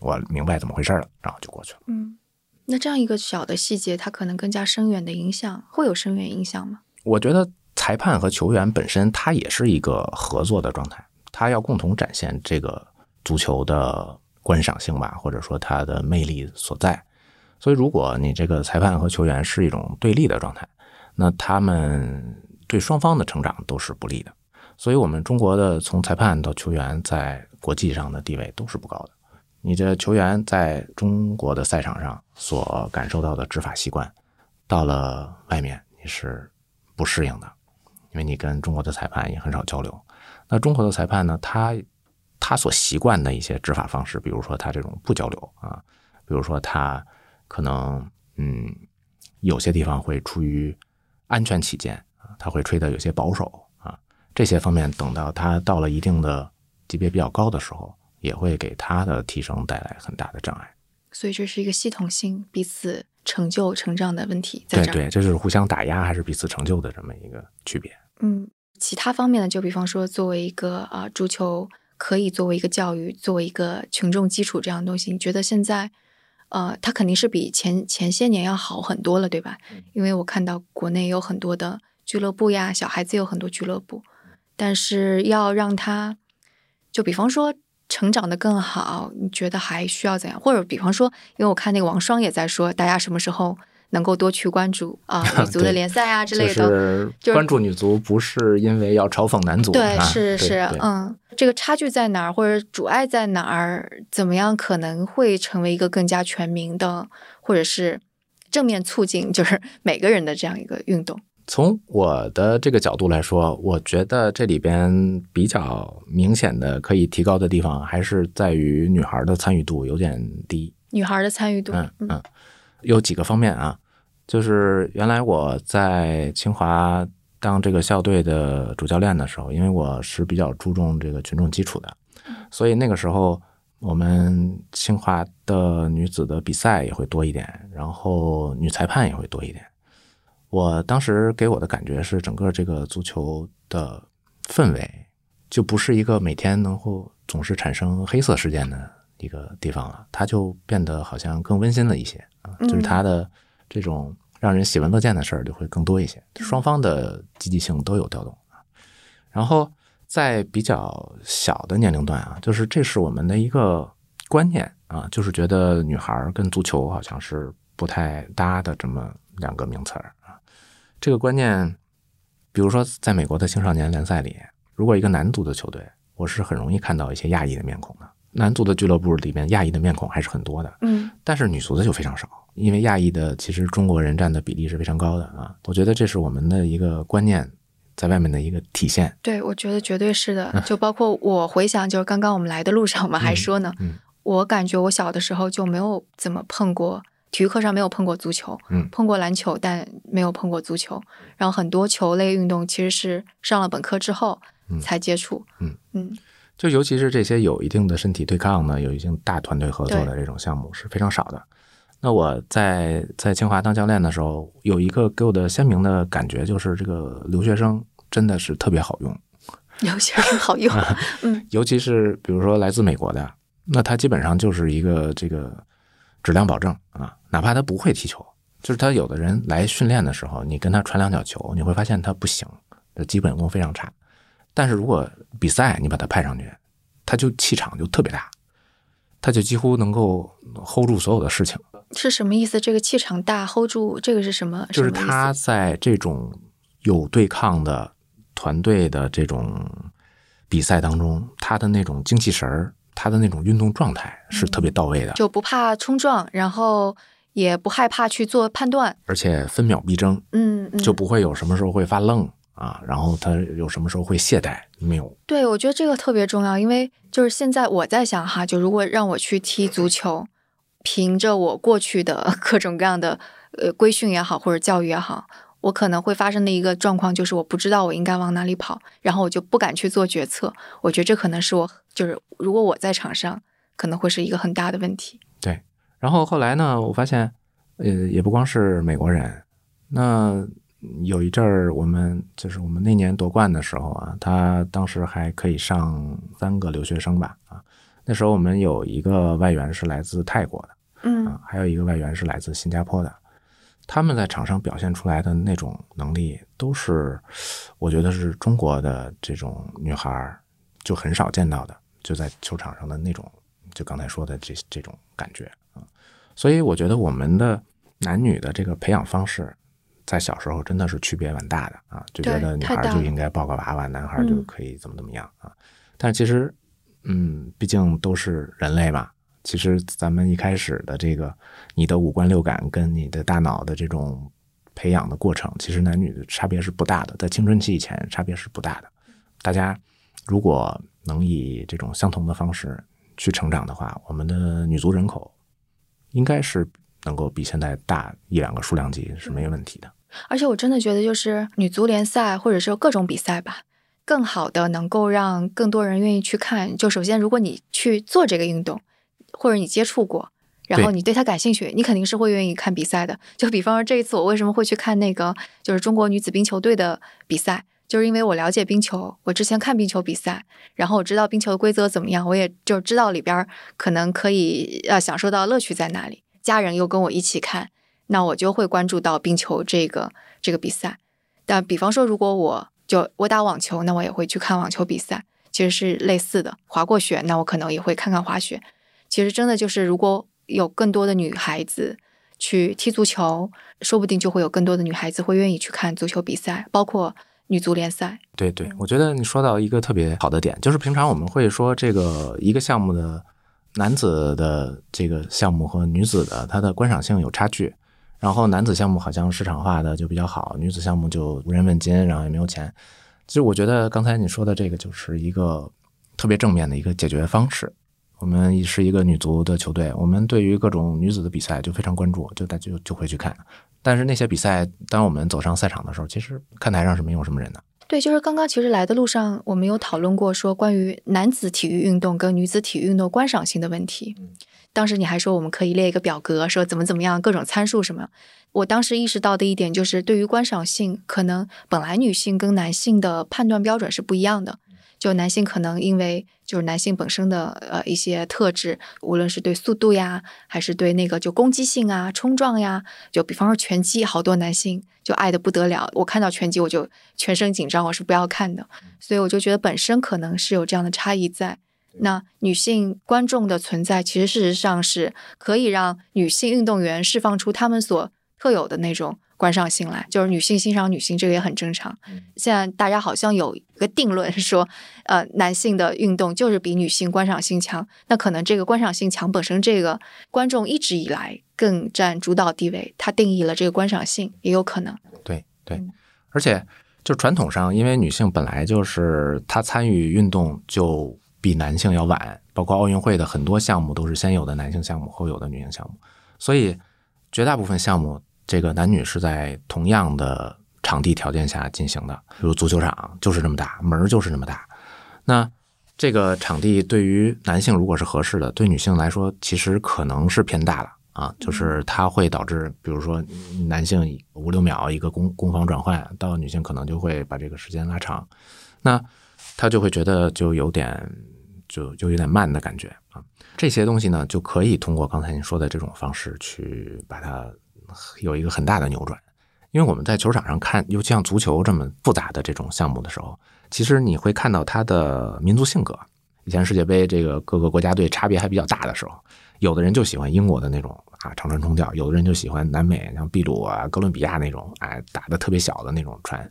我明白怎么回事了，然后就过去了。嗯，那这样一个小的细节，它可能更加深远的影响，会有深远影响吗？我觉得裁判和球员本身，他也是一个合作的状态，他要共同展现这个足球的观赏性吧，或者说它的魅力所在。所以，如果你这个裁判和球员是一种对立的状态，那他们对双方的成长都是不利的。所以，我们中国的从裁判到球员在国际上的地位都是不高的。你这球员在中国的赛场上所感受到的执法习惯，到了外面你是不适应的，因为你跟中国的裁判也很少交流。那中国的裁判呢，他他所习惯的一些执法方式，比如说他这种不交流啊，比如说他可能嗯有些地方会出于安全起见啊，他会吹得有些保守啊，这些方面等到他到了一定的级别比较高的时候，也会给他的提升带来很大的障碍。所以这是一个系统性彼此成就成长的问题在这儿。对对，这就是互相打压还是彼此成就的这么一个区别。嗯，其他方面呢，就比方说，作为一个啊、足球可以作为一个教育，作为一个群众基础这样的东西，你觉得现在，呃，它肯定是比前前些年要好很多了，对吧？因为我看到国内有很多的俱乐部呀，小孩子有很多俱乐部，但是要让他，就比方说。成长的更好，你觉得还需要怎样？或者比方说，因为我看那个王双也在说，大家什么时候能够多去关注啊、女足的联赛啊之类的，就是关注女足，不是因为要嘲讽男足，对，啊是是，嗯，这个差距在哪儿，或者阻碍在哪儿？怎么样可能会成为一个更加全民的，或者是正面促进，就是每个人的这样一个运动？从我的这个角度来说，我觉得这里边比较明显的可以提高的地方，还是在于女孩的参与度有点低。女孩的参与度，嗯嗯，有几个方面啊，就是原来我在清华当这个校队的主教练的时候，因为我是比较注重这个群众基础的，所以那个时候我们清华的女子的比赛也会多一点，然后女裁判也会多一点。我当时给我的感觉是，整个这个足球的氛围就不是一个每天能够总是产生黑色事件的一个地方了，它就变得好像更温馨了一些啊，就是它的这种让人喜闻乐见的事儿就会更多一些，双方的积极性都有调动啊。然后在比较小的年龄段啊，就是这是我们的一个观念啊，就是觉得女孩儿跟足球好像是不太搭的这么两个名词儿啊。这个观念，比如说在美国的青少年联赛里，如果一个男足的球队，我是很容易看到一些亚裔的面孔的。男足的俱乐部里面亚裔的面孔还是很多的，嗯但是女足的就非常少，因为亚裔的其实中国人占的比例是非常高的啊。我觉得这是我们的一个观念在外面的一个体现。对，我觉得绝对是的。就包括我回想，就是刚刚我们来的路上，我们还说呢，嗯我感觉我小的时候就没有怎么碰过。体育课上没有碰过足球，嗯碰过篮球，但没有碰过足球。然后很多球类运动其实是上了本科之后嗯才接触。嗯嗯就尤其是这些有一定的身体对抗的、有一定大团队合作的这种项目是非常少的。那我在在清华当教练的时候，有一个给我的鲜明的感觉，就是这个留学生真的是特别好用，留学生好用。嗯尤其是比如说来自美国的，那他基本上就是一个这个质量保证啊，哪怕他不会踢球，就是他有的人来训练的时候，你跟他传两脚球，你会发现他不行，的基本功非常差。但是如果比赛你把他派上去，他就气场就特别大，他就几乎能够 hold 住所有的事情。是什么意思？这个气场大，hold 住，这个是什么？就是他在这种有对抗的团队的这种比赛当中，他的那种精气神儿，他的那种运动状态是特别到位的，就不怕冲撞，然后也不害怕去做判断。而且分秒必争，嗯，嗯就不会有什么时候会发愣啊，然后他有什么时候会懈怠，没有。对，我觉得这个特别重要，因为就是现在我在想哈，就如果让我去踢足球，凭着我过去的 各种各样的呃规训也好，或者教育也好，我可能会发生的一个状况就是我不知道我应该往哪里跑，然后我就不敢去做决策。我觉得这可能是我就是如果我在场上，可能会是一个很大的问题。对，然后后来呢，我发现，呃，也不光是美国人，那有一阵儿我们就是我们那年夺冠的时候啊，他当时还可以上三个留学生吧啊，那时候我们有一个外援是来自泰国的。嗯啊，还有一个外援是来自新加坡的，他们在场上表现出来的那种能力，都是我觉得是中国的这种女孩儿就很少见到的，就在球场上的那种，就刚才说的这这种感觉啊。所以我觉得我们的男女的这个培养方式，在小时候真的是区别蛮大的啊，就觉得女孩就应该抱个娃娃，男孩就可以怎么怎么样啊。但其实，嗯，毕竟都是人类嘛。其实咱们一开始的这个，你的五官六感跟你的大脑的这种培养的过程，其实男女的差别是不大的，在青春期以前差别是不大的。大家如果能以这种相同的方式去成长的话，我们的女足人口应该是能够比现在大一两个数量级是没问题的。而且我真的觉得，就是女足联赛或者是各种比赛吧，更好的能够让更多人愿意去看。就首先，如果你去做这个运动。或者你接触过，然后你对它感兴趣，你肯定是会愿意看比赛的。就比方说这一次我为什么会去看那个就是中国女子冰球队的比赛，就是因为我了解冰球，我之前看冰球比赛，然后我知道冰球的规则怎么样，我也就知道里边可能可以呃享受到乐趣在哪里。家人又跟我一起看，那我就会关注到冰球这个这个比赛。但比方说如果我就我打网球，那我也会去看网球比赛，其实是类似的。滑过雪，那我可能也会看看滑雪。其实真的就是，如果有更多的女孩子去踢足球，说不定就会有更多的女孩子会愿意去看足球比赛，包括女足联赛。对对，我觉得你说到一个特别好的点，就是平常我们会说这个一个项目的男子的这个项目和女子的它的观赏性有差距，然后男子项目好像市场化的就比较好，女子项目就无人问津，然后也没有钱。其实我觉得刚才你说的这个就是一个特别正面的一个解决方式。我们是一个女足的球队，我们对于各种女子的比赛就非常关注，就大就就会去看。但是那些比赛，当我们走上赛场的时候，其实看台上是没有什么人的。对，就是刚刚其实来的路上，我们有讨论过说关于男子体育运动跟女子体育运动观赏性的问题。当时你还说我们可以列一个表格，说怎么怎么样，各种参数什么。我当时意识到的一点就是，对于观赏性，可能本来女性跟男性的判断标准是不一样的。就男性可能因为就是男性本身的呃一些特质，无论是对速度呀，还是对那个就攻击性啊、冲撞呀，就比方说拳击，好多男性就爱的不得了。我看到拳击我就全身紧张，我是不要看的。所以我就觉得本身可能是有这样的差异在。那女性观众的存在，其实事实上是可以让女性运动员释放出她们所特有的那种。观赏性来，就是女性欣赏女性，这个也很正常。现在大家好像有一个定论说，呃，男性的运动就是比女性观赏性强。那可能这个观赏性强本身，这个观众一直以来更占主导地位，他定义了这个观赏性，也有可能。对对，而且就传统上，因为女性本来就是她参与运动就比男性要晚，包括奥运会的很多项目都是先有的男性项目，后有的女性项目，所以绝大部分项目。这个男女是在同样的场地条件下进行的，比如足球场就是这么大，门就是那么大。那这个场地对于男性如果是合适的，对女性来说其实可能是偏大了啊，就是它会导致，比如说男性五六秒一个攻攻防转换，到女性可能就会把这个时间拉长，那他就会觉得就有点就就有点慢的感觉啊。这些东西呢，就可以通过刚才你说的这种方式去把它。有一个很大的扭转，因为我们在球场上看，尤其像足球这么复杂的这种项目的时候，其实你会看到它的民族性格。以前世界杯这个各个国家队差别还比较大的时候，有的人就喜欢英国的那种啊长传冲吊，有的人就喜欢南美像秘鲁啊、哥伦比亚那种哎打的特别小的那种传，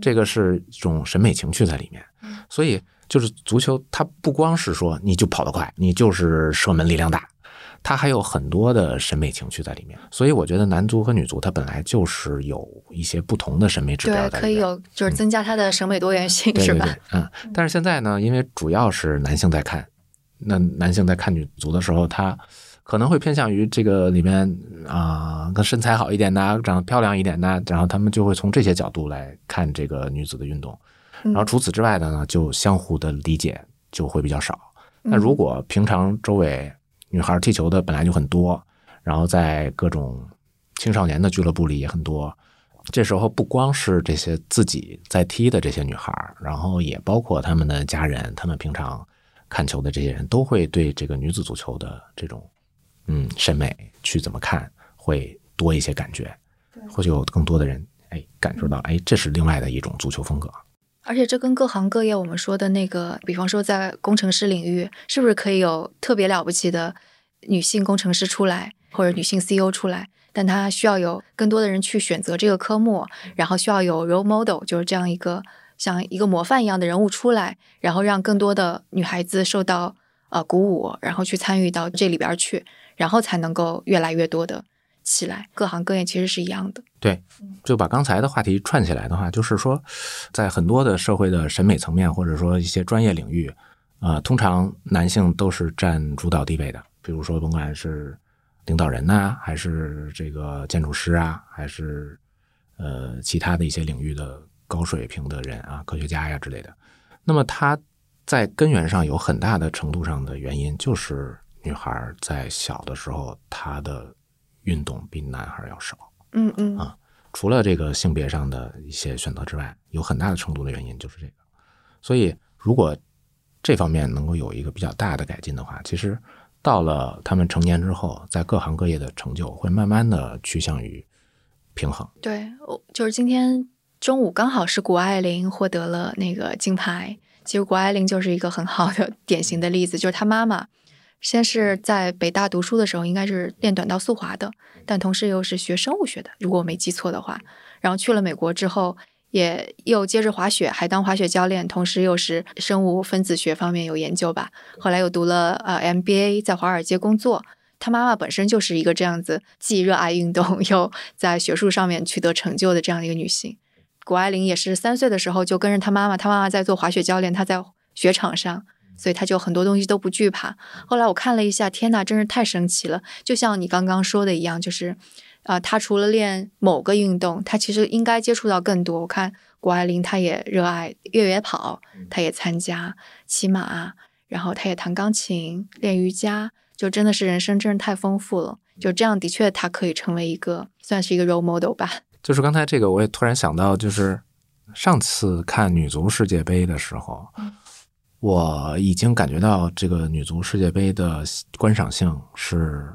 这个是一种审美情趣在里面。所以就是足球，它不光是说你就跑得快，你就是射门力量大。它还有很多的审美情趣在里面，所以我觉得男足和女足它本来就是有一些不同的审美指标对，可以有就是增加它的审美多元性，是吧？嗯，但是现在呢，因为主要是男性在看，那男性在看女足的时候，他可能会偏向于这个里面啊，跟身材好一点的，长得漂亮一点的，然后他们就会从这些角度来看这个女子的运动。然后除此之外的呢，就相互的理解就会比较少。那如果平常周围女孩踢球的本来就很多，然后在各种青少年的俱乐部里也很多，这时候不光是这些自己在踢的这些女孩，然后也包括他们的家人，他们平常看球的这些人都会对这个女子足球的这种。嗯，审美去怎么看会多一些感觉，或许有更多的人哎感受到哎，这是另外的一种足球风格。而且这跟各行各业我们说的那个，比方说在工程师领域，是不是可以有特别了不起的女性工程师出来，或者女性 CEO 出来？但她需要有更多的人去选择这个科目，然后需要有 role model，就是这样一个像一个模范一样的人物出来，然后让更多的女孩子受到呃鼓舞，然后去参与到这里边去。然后才能够越来越多的起来，各行各业其实是一样的。对，就把刚才的话题串起来的话，就是说，在很多的社会的审美层面，或者说一些专业领域，啊，通常男性都是占主导地位的。比如说，甭管是领导人呐，还是这个建筑师啊，还是呃其他的一些领域的高水平的人啊，科学家呀之类的。那么他在根源上有很大的程度上的原因就是。女孩在小的时候，她的运动比男孩要少。嗯嗯啊，除了这个性别上的一些选择之外，有很大的程度的原因就是这个。所以，如果这方面能够有一个比较大的改进的话，其实到了他们成年之后，在各行各业的成就会慢慢的趋向于平衡。对，我就是今天中午刚好是谷爱凌获得了那个金牌。其实谷爱凌就是一个很好的典型的例子，就是她妈妈。先是在北大读书的时候，应该是练短道速滑的，但同时又是学生物学的，如果我没记错的话。然后去了美国之后，也又接着滑雪，还当滑雪教练，同时又是生物分子学方面有研究吧。后来又读了呃 MBA，在华尔街工作。他妈妈本身就是一个这样子，既热爱运动又在学术上面取得成就的这样一个女性。谷爱凌也是三岁的时候就跟着她妈妈，她妈妈在做滑雪教练，她在雪场上。所以他就很多东西都不惧怕。后来我看了一下，天呐，真是太神奇了！就像你刚刚说的一样，就是，啊，他除了练某个运动，他其实应该接触到更多。我看谷爱凌，她也热爱越野跑，她也参加骑马，然后她也弹钢琴、练瑜伽，就真的是人生真是太丰富了。就这样，的确，她可以成为一个算是一个 role model 吧。就是刚才这个，我也突然想到，就是上次看女足世界杯的时候。我已经感觉到这个女足世界杯的观赏性是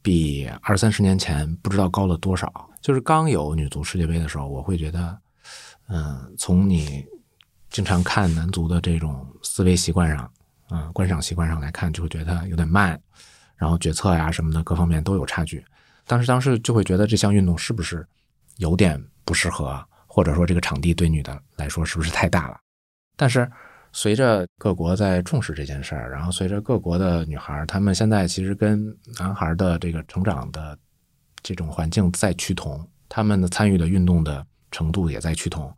比二三十年前不知道高了多少。就是刚有女足世界杯的时候，我会觉得，嗯，从你经常看男足的这种思维习惯上，嗯，观赏习惯上来看，就会觉得有点慢，然后决策呀什么的各方面都有差距。当时当时就会觉得这项运动是不是有点不适合，或者说这个场地对女的来说是不是太大了？但是。随着各国在重视这件事儿，然后随着各国的女孩，她们现在其实跟男孩的这个成长的这种环境在趋同，她们的参与的运动的程度也在趋同。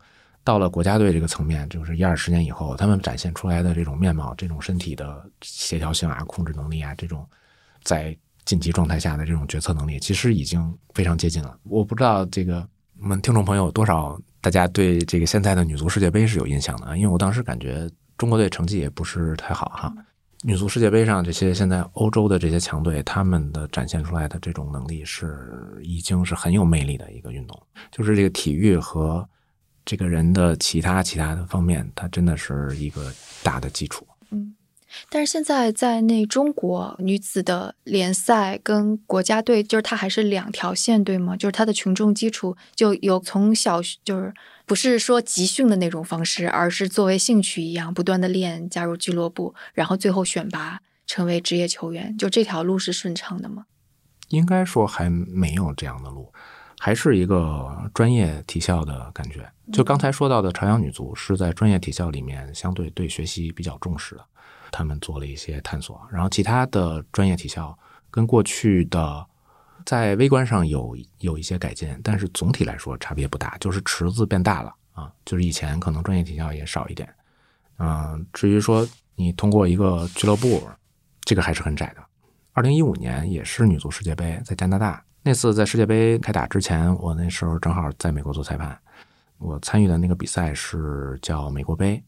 到了国家队这个层面，就是一二十年以后，他们展现出来的这种面貌、这种身体的协调性啊、控制能力啊，这种在晋级状态下的这种决策能力，其实已经非常接近了。我不知道这个我们听众朋友多少，大家对这个现在的女足世界杯是有印象的，因为我当时感觉。中国队成绩也不是太好哈，女足世界杯上这些现在欧洲的这些强队，他们的展现出来的这种能力是已经是很有魅力的一个运动，就是这个体育和这个人的其他其他的方面，它真的是一个大的基础。嗯。但是现在在那中国女子的联赛跟国家队，就是它还是两条线，对吗？就是它的群众基础就有从小就是不是说集训的那种方式，而是作为兴趣一样不断的练，加入俱乐部，然后最后选拔成为职业球员。就这条路是顺畅的吗？应该说还没有这样的路，还是一个专业体校的感觉。就刚才说到的朝阳女足是在专业体校里面相对对学习比较重视的。他们做了一些探索，然后其他的专业体校跟过去的在微观上有有一些改进，但是总体来说差别不大，就是池子变大了啊，就是以前可能专业体校也少一点，嗯，至于说你通过一个俱乐部，这个还是很窄的，二零一五年也是女足世界杯，在加拿大。那次在世界杯开打之前，我那时候正好在美国做裁判。我参与的那个比赛是叫美国杯，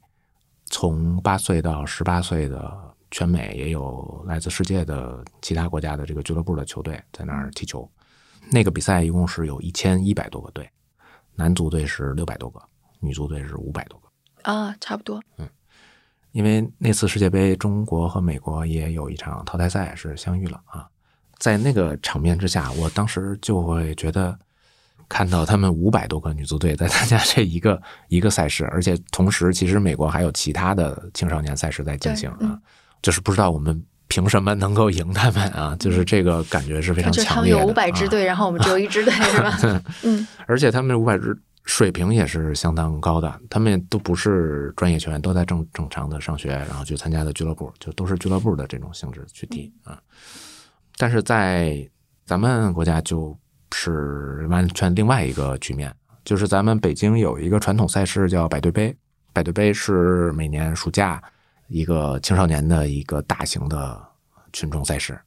从八岁到十八岁的全美也有来自世界的其他国家的这个俱乐部的球队在那儿踢球。那个比赛一共是有一千一百多个队，男足队是六百多个，女足队是五百多个啊，差不多。嗯，因为那次世界杯，中国和美国也有一场淘汰赛是相遇了啊。在那个场面之下，我当时就会觉得，看到他们五百多个女足队在参加这一个一个赛事，而且同时，其实美国还有其他的青少年赛事在进行啊，就是不知道我们凭什么能够赢他们啊，就是这个感觉是非常强烈的。他们有五百支队，然后我们只有一支队，是吧？嗯，而且他们五百支水平也是相当高的，他们都不是专业球员，都在正正常的上学，然后去参加的俱乐部，就都是俱乐部的这种性质去踢啊。但是在咱们国家就是完全另外一个局面，就是咱们北京有一个传统赛事叫百队杯，百队杯是每年暑假一个青少年的一个大型的群众赛事。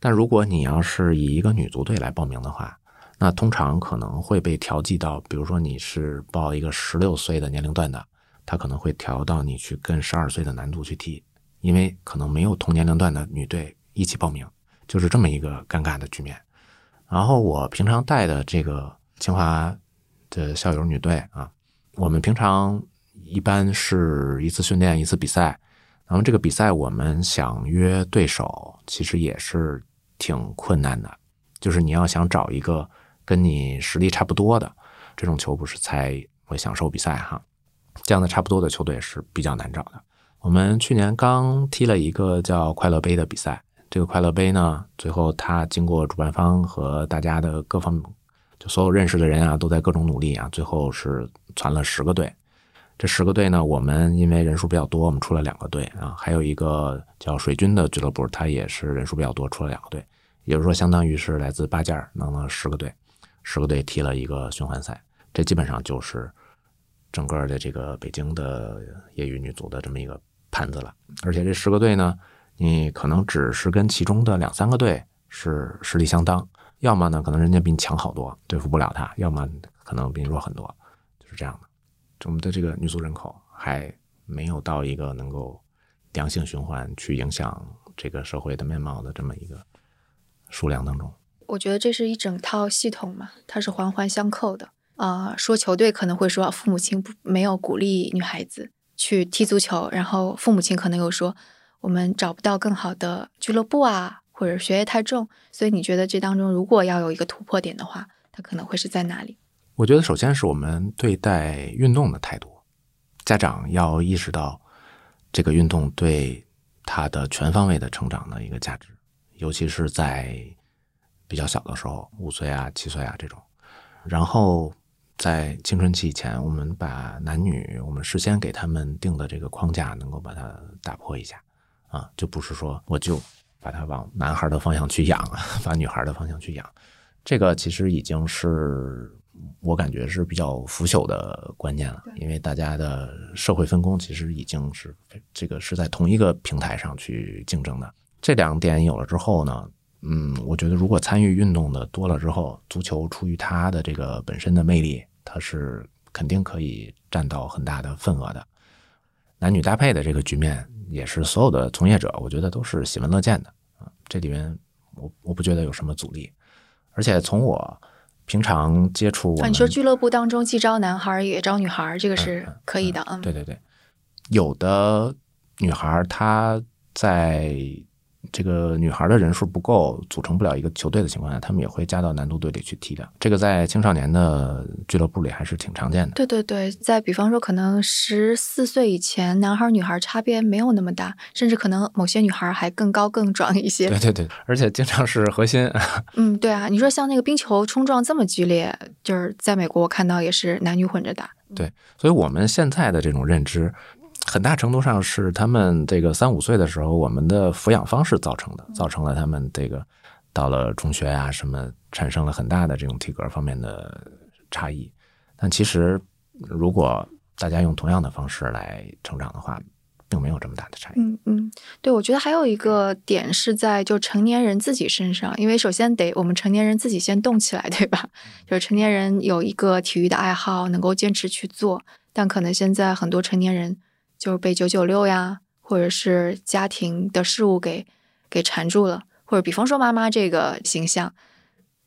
但如果你要是以一个女足队来报名的话，那通常可能会被调剂到，比如说你是报一个十六岁的年龄段的，他可能会调到你去跟十二岁的男足去踢，因为可能没有同年龄段的女队一起报名。就是这么一个尴尬的局面。然后我平常带的这个清华的校友女队啊，我们平常一般是一次训练一次比赛。然后这个比赛我们想约对手，其实也是挺困难的。就是你要想找一个跟你实力差不多的这种球，不是才会享受比赛哈。这样的差不多的球队是比较难找的。我们去年刚踢了一个叫快乐杯的比赛。这个快乐杯呢，最后他经过主办方和大家的各方，就所有认识的人啊，都在各种努力啊，最后是攒了十个队。这十个队呢，我们因为人数比较多，我们出了两个队啊，还有一个叫水军的俱乐部，他也是人数比较多，出了两个队。也就是说，相当于是来自八件弄了十个队，十个队踢了一个循环赛。这基本上就是整个的这个北京的业余女足的这么一个盘子了。而且这十个队呢。你可能只是跟其中的两三个队是实力相当，要么呢可能人家比你强好多，对付不了他；要么可能比你弱很多，就是这样的。我们的这个女足人口还没有到一个能够良性循环去影响这个社会的面貌的这么一个数量当中。我觉得这是一整套系统嘛，它是环环相扣的啊。说球队可能会说父母亲不没有鼓励女孩子去踢足球，然后父母亲可能又说。我们找不到更好的俱乐部啊，或者学业太重，所以你觉得这当中如果要有一个突破点的话，它可能会是在哪里？我觉得首先是我们对待运动的态度，家长要意识到这个运动对他的全方位的成长的一个价值，尤其是在比较小的时候，五岁啊、七岁啊这种，然后在青春期以前，我们把男女我们事先给他们定的这个框架能够把它打破一下。啊，就不是说我就把它往男孩的方向去养，把女孩的方向去养，这个其实已经是我感觉是比较腐朽的观念了。因为大家的社会分工其实已经是这个是在同一个平台上去竞争的。这两点有了之后呢，嗯，我觉得如果参与运动的多了之后，足球出于它的这个本身的魅力，它是肯定可以占到很大的份额的。男女搭配的这个局面。也是所有的从业者，我觉得都是喜闻乐见的啊。这里面我我不觉得有什么阻力，而且从我平常接触，你说俱乐部当中既招男孩也招女孩，这个是可以的嗯，对对对，有的女孩她在。这个女孩的人数不够，组成不了一个球队的情况下，他们也会加到男足队里去踢的。这个在青少年的俱乐部里还是挺常见的。对对对，在比方说，可能十四岁以前，男孩女孩差别没有那么大，甚至可能某些女孩还更高更壮一些。对对对，而且经常是核心。嗯，对啊，你说像那个冰球冲撞这么剧烈，就是在美国我看到也是男女混着打。对，所以我们现在的这种认知。很大程度上是他们这个三五岁的时候，我们的抚养方式造成的，造成了他们这个到了中学啊什么，产生了很大的这种体格方面的差异。但其实，如果大家用同样的方式来成长的话，并没有这么大的差异。嗯嗯，对，我觉得还有一个点是在就成年人自己身上，因为首先得我们成年人自己先动起来，对吧？就是成年人有一个体育的爱好，能够坚持去做，但可能现在很多成年人就是被九九六呀，或者是家庭的事物给给缠住了，或者比方说妈妈这个形象，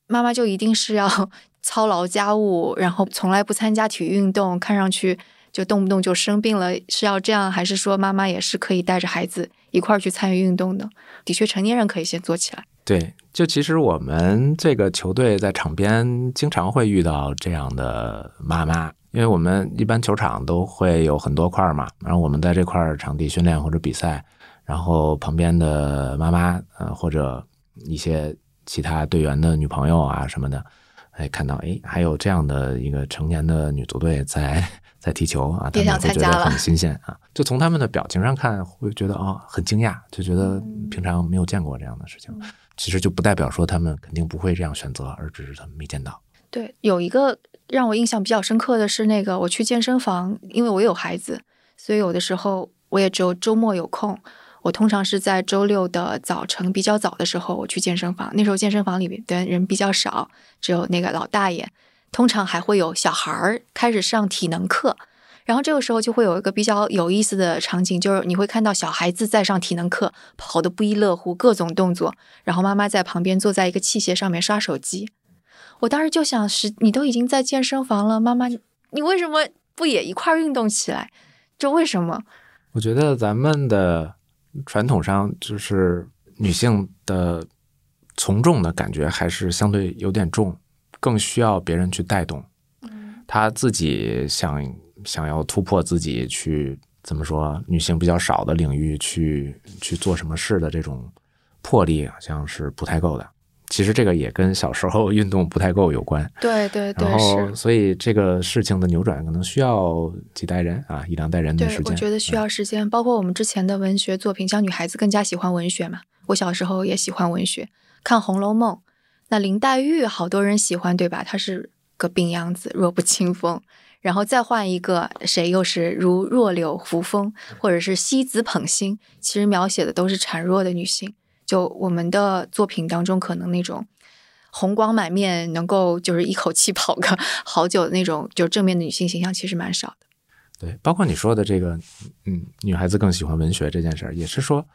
妈妈就一定是要 操劳家务，然后从来不参加体育运动，看上去。就动不动就生病了，是要这样，还是说妈妈也是可以带着孩子一块儿去参与运动的？的确，成年人可以先做起来。对，就其实我们这个球队在场边经常会遇到这样的妈妈，因为我们一般球场都会有很多块儿嘛，然后我们在这块场地训练或者比赛，然后旁边的妈妈呃或者一些其他队员的女朋友啊什么的，哎看到哎还有这样的一个成年的女足队在。在踢球啊，他们会觉得很新鲜啊。就从他们的表情上看，会觉得啊很惊讶，就觉得平常没有见过这样的事情。其实就不代表说他们肯定不会这样选择，而只是他们没见到。对，有一个让我印象比较深刻的是那个，我去健身房，因为我有孩子，所以有的时候我也只有周末有空。我通常是在周六的早晨比较早的时候我去健身房，那时候健身房里面的人比较少，只有那个老大爷。通常还会有小孩儿开始上体能课，然后这个时候就会有一个比较有意思的场景，就是你会看到小孩子在上体能课，跑得不亦乐乎，各种动作，然后妈妈在旁边坐在一个器械上面刷手机。我当时就想，是你都已经在健身房了，妈妈，你为什么不也一块运动起来？就为什么？我觉得咱们的传统上就是女性的从众的感觉还是相对有点重。更需要别人去带动，她自己想想要突破自己，去怎么说？女性比较少的领域去去做什么事的这种魄力，好像是不太够的。其实这个也跟小时候运动不太够有关。对对对，然后所以这个事情的扭转可能需要几代人啊，一两代人的时间。我觉得需要时间。包括我们之前的文学作品，像女孩子更加喜欢文学嘛。我小时候也喜欢文学，看《红楼梦》。那林黛玉好多人喜欢，对吧？她是个病秧子，弱不禁风。然后再换一个谁，又是如弱柳扶风，或者是西子捧心，其实描写的都是孱弱的女性。就我们的作品当中，可能那种红光满面，能够就是一口气跑个 好久的那种，就正面的女性形象，其实蛮少的。对，包括你说的这个，嗯，女孩子更喜欢文学这件事儿，也是说，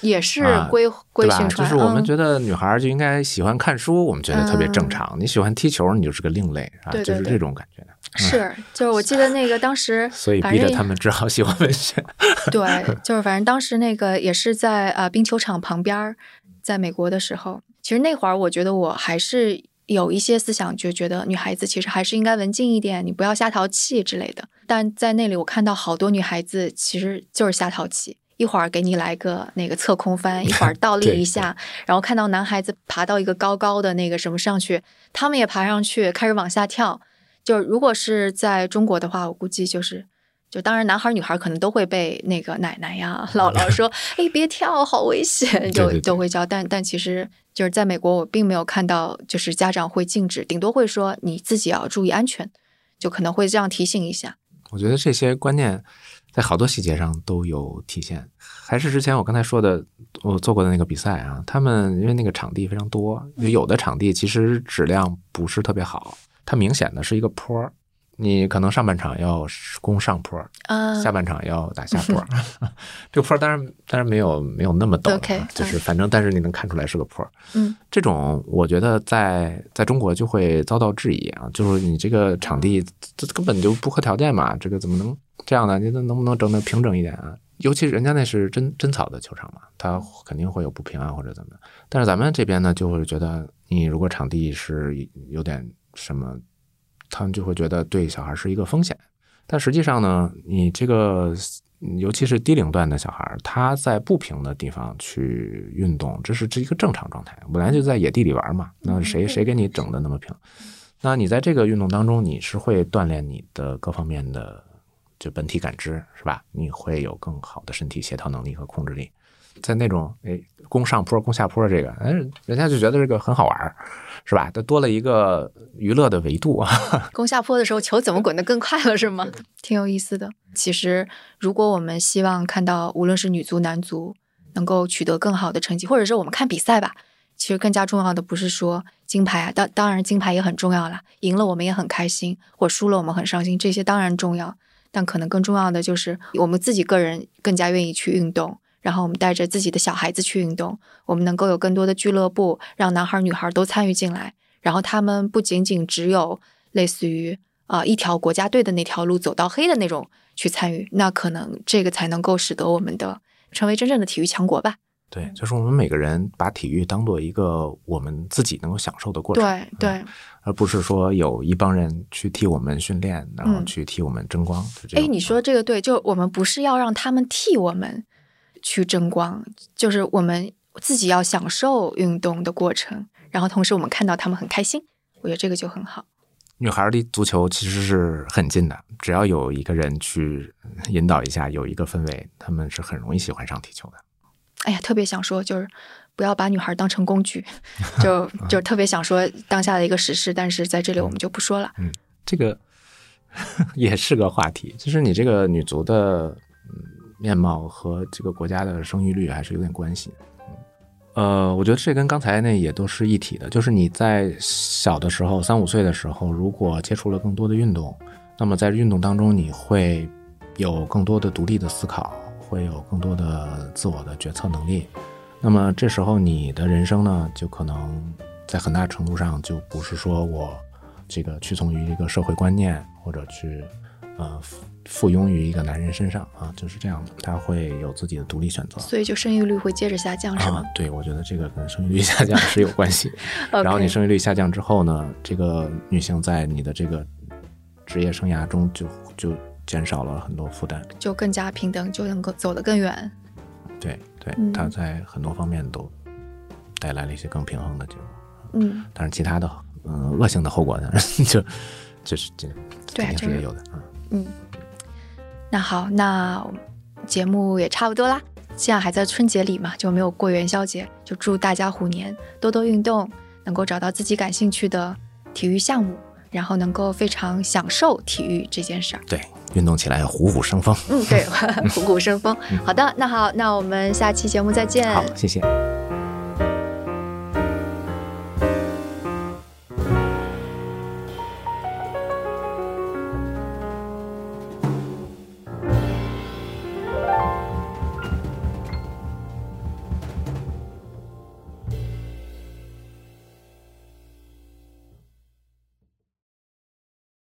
也是规规训传，就是我们觉得女孩就应该喜欢看书，我们觉得特别正常。你喜欢踢球，你就是个另类啊，就是这种感觉。是，就是我记得那个当时，所以逼着他们只好喜欢文学。对，就是反正当时那个也是在呃冰球场旁边，在美国的时候，其实那会儿我觉得我还是。有一些思想就觉得女孩子其实还是应该文静一点，你不要瞎淘气之类的。但在那里，我看到好多女孩子其实就是瞎淘气，一会儿给你来个那个侧空翻，一会儿倒立一下，然后看到男孩子爬到一个高高的那个什么上去，他们也爬上去开始往下跳。就如果是在中国的话，我估计就是。就当然，男孩女孩可能都会被那个奶奶呀、姥姥说：“哎，别跳，好危险。”就都会教。但但其实就是在美国，我并没有看到就是家长会禁止，顶多会说你自己要注意安全，就可能会这样提醒一下。我觉得这些观念在好多细节上都有体现。还是之前我刚才说的，我做过的那个比赛啊，他们因为那个场地非常多，有的场地其实质量不是特别好，它明显的是一个坡儿。你可能上半场要攻上坡，下半场要打下坡。这个坡当然当然没有没有那么陡，就是反正但是你能看出来是个坡。嗯，这种我觉得在在中国就会遭到质疑啊，就是你这个场地这根本就不合条件嘛，这个怎么能这样呢？你能能不能整的平整一点啊？尤其人家那是真真草的球场嘛，它肯定会有不平啊或者怎么。但是咱们这边呢，就会觉得你如果场地是有点什么。他们就会觉得对小孩是一个风险，但实际上呢，你这个尤其是低龄段的小孩，他在不平的地方去运动，这是这一个正常状态。本来就在野地里玩嘛，那谁谁给你整的那么平？那你在这个运动当中，你是会锻炼你的各方面的就本体感知，是吧？你会有更好的身体协调能力和控制力。在那种哎攻上坡、攻下坡这个，哎，人家就觉得这个很好玩儿，是吧？它多了一个娱乐的维度啊。攻下坡的时候，球怎么滚得更快了，是吗？挺有意思的。其实，如果我们希望看到无论是女足、男足能够取得更好的成绩，或者是我们看比赛吧，其实更加重要的不是说金牌啊，当当然金牌也很重要啦，赢了我们也很开心，或输了我们很伤心，这些当然重要。但可能更重要的就是我们自己个人更加愿意去运动，然后我们带着自己的小孩子去运动，我们能够有更多的俱乐部，让男孩女孩都参与进来，然后他们不仅仅只有类似于啊一条国家队的那条路走到黑的那种去参与，那可能这个才能够使得我们的成为真正的体育强国吧。对，就是我们每个人把体育当做一个我们自己能够享受的过程，对对，而不是说有一帮人去替我们训练，然后嗯去替我们争光。哎，种你说这个对，就我们不是要让他们替我们去争光，就是我们自己要享受运动的过程，然后同时我们看到他们很开心，我觉得这个就很好。女孩离足球其实是很近的，只要有一个人去引导一下，有一个氛围，他们是很容易喜欢上踢球的。哎呀，特别想说，就是不要把女孩当成工具，就 就特别想说当下的一个时事，但是在这里我们就不说了。嗯这个 也是个话题。就是你这个女足的嗯面貌和这个国家的生育率还是有点关系。嗯呃，我觉得这跟刚才那也都是一体的，就是你在小的时候，三五岁的时候，如果接触了更多的运动，那么在运动当中你会有更多的独立的思考，会有更多的自我的决策能力。那么这时候你的人生呢，就可能在很大程度上就不是说我这个屈从于一个社会观念，或者去呃附附庸于一个男人身上啊，就是这样的，他会有自己的独立选择。所以就生育率会接着下降，是吗啊？，对，我觉得这个跟生育率下降是有关系。然后你生育率下降之后呢，这个女性在你的这个职业生涯中就就减少了很多负担。就更加平等，就能够走得更远。对对嗯，她在很多方面都带来了一些更平衡的结果。嗯，但是其他的嗯、恶性的后果呢，就就是这肯定是也有的。嗯，嗯，那好，那节目也差不多啦。现在还在春节里嘛，就没有过元宵节，就祝大家虎年多多运动，能够找到自己感兴趣的体育项目，然后能够非常享受体育这件事儿。对，运动起来虎虎生风。嗯，对，虎虎生风。好的，那好，那我们下期节目再见。好，谢谢。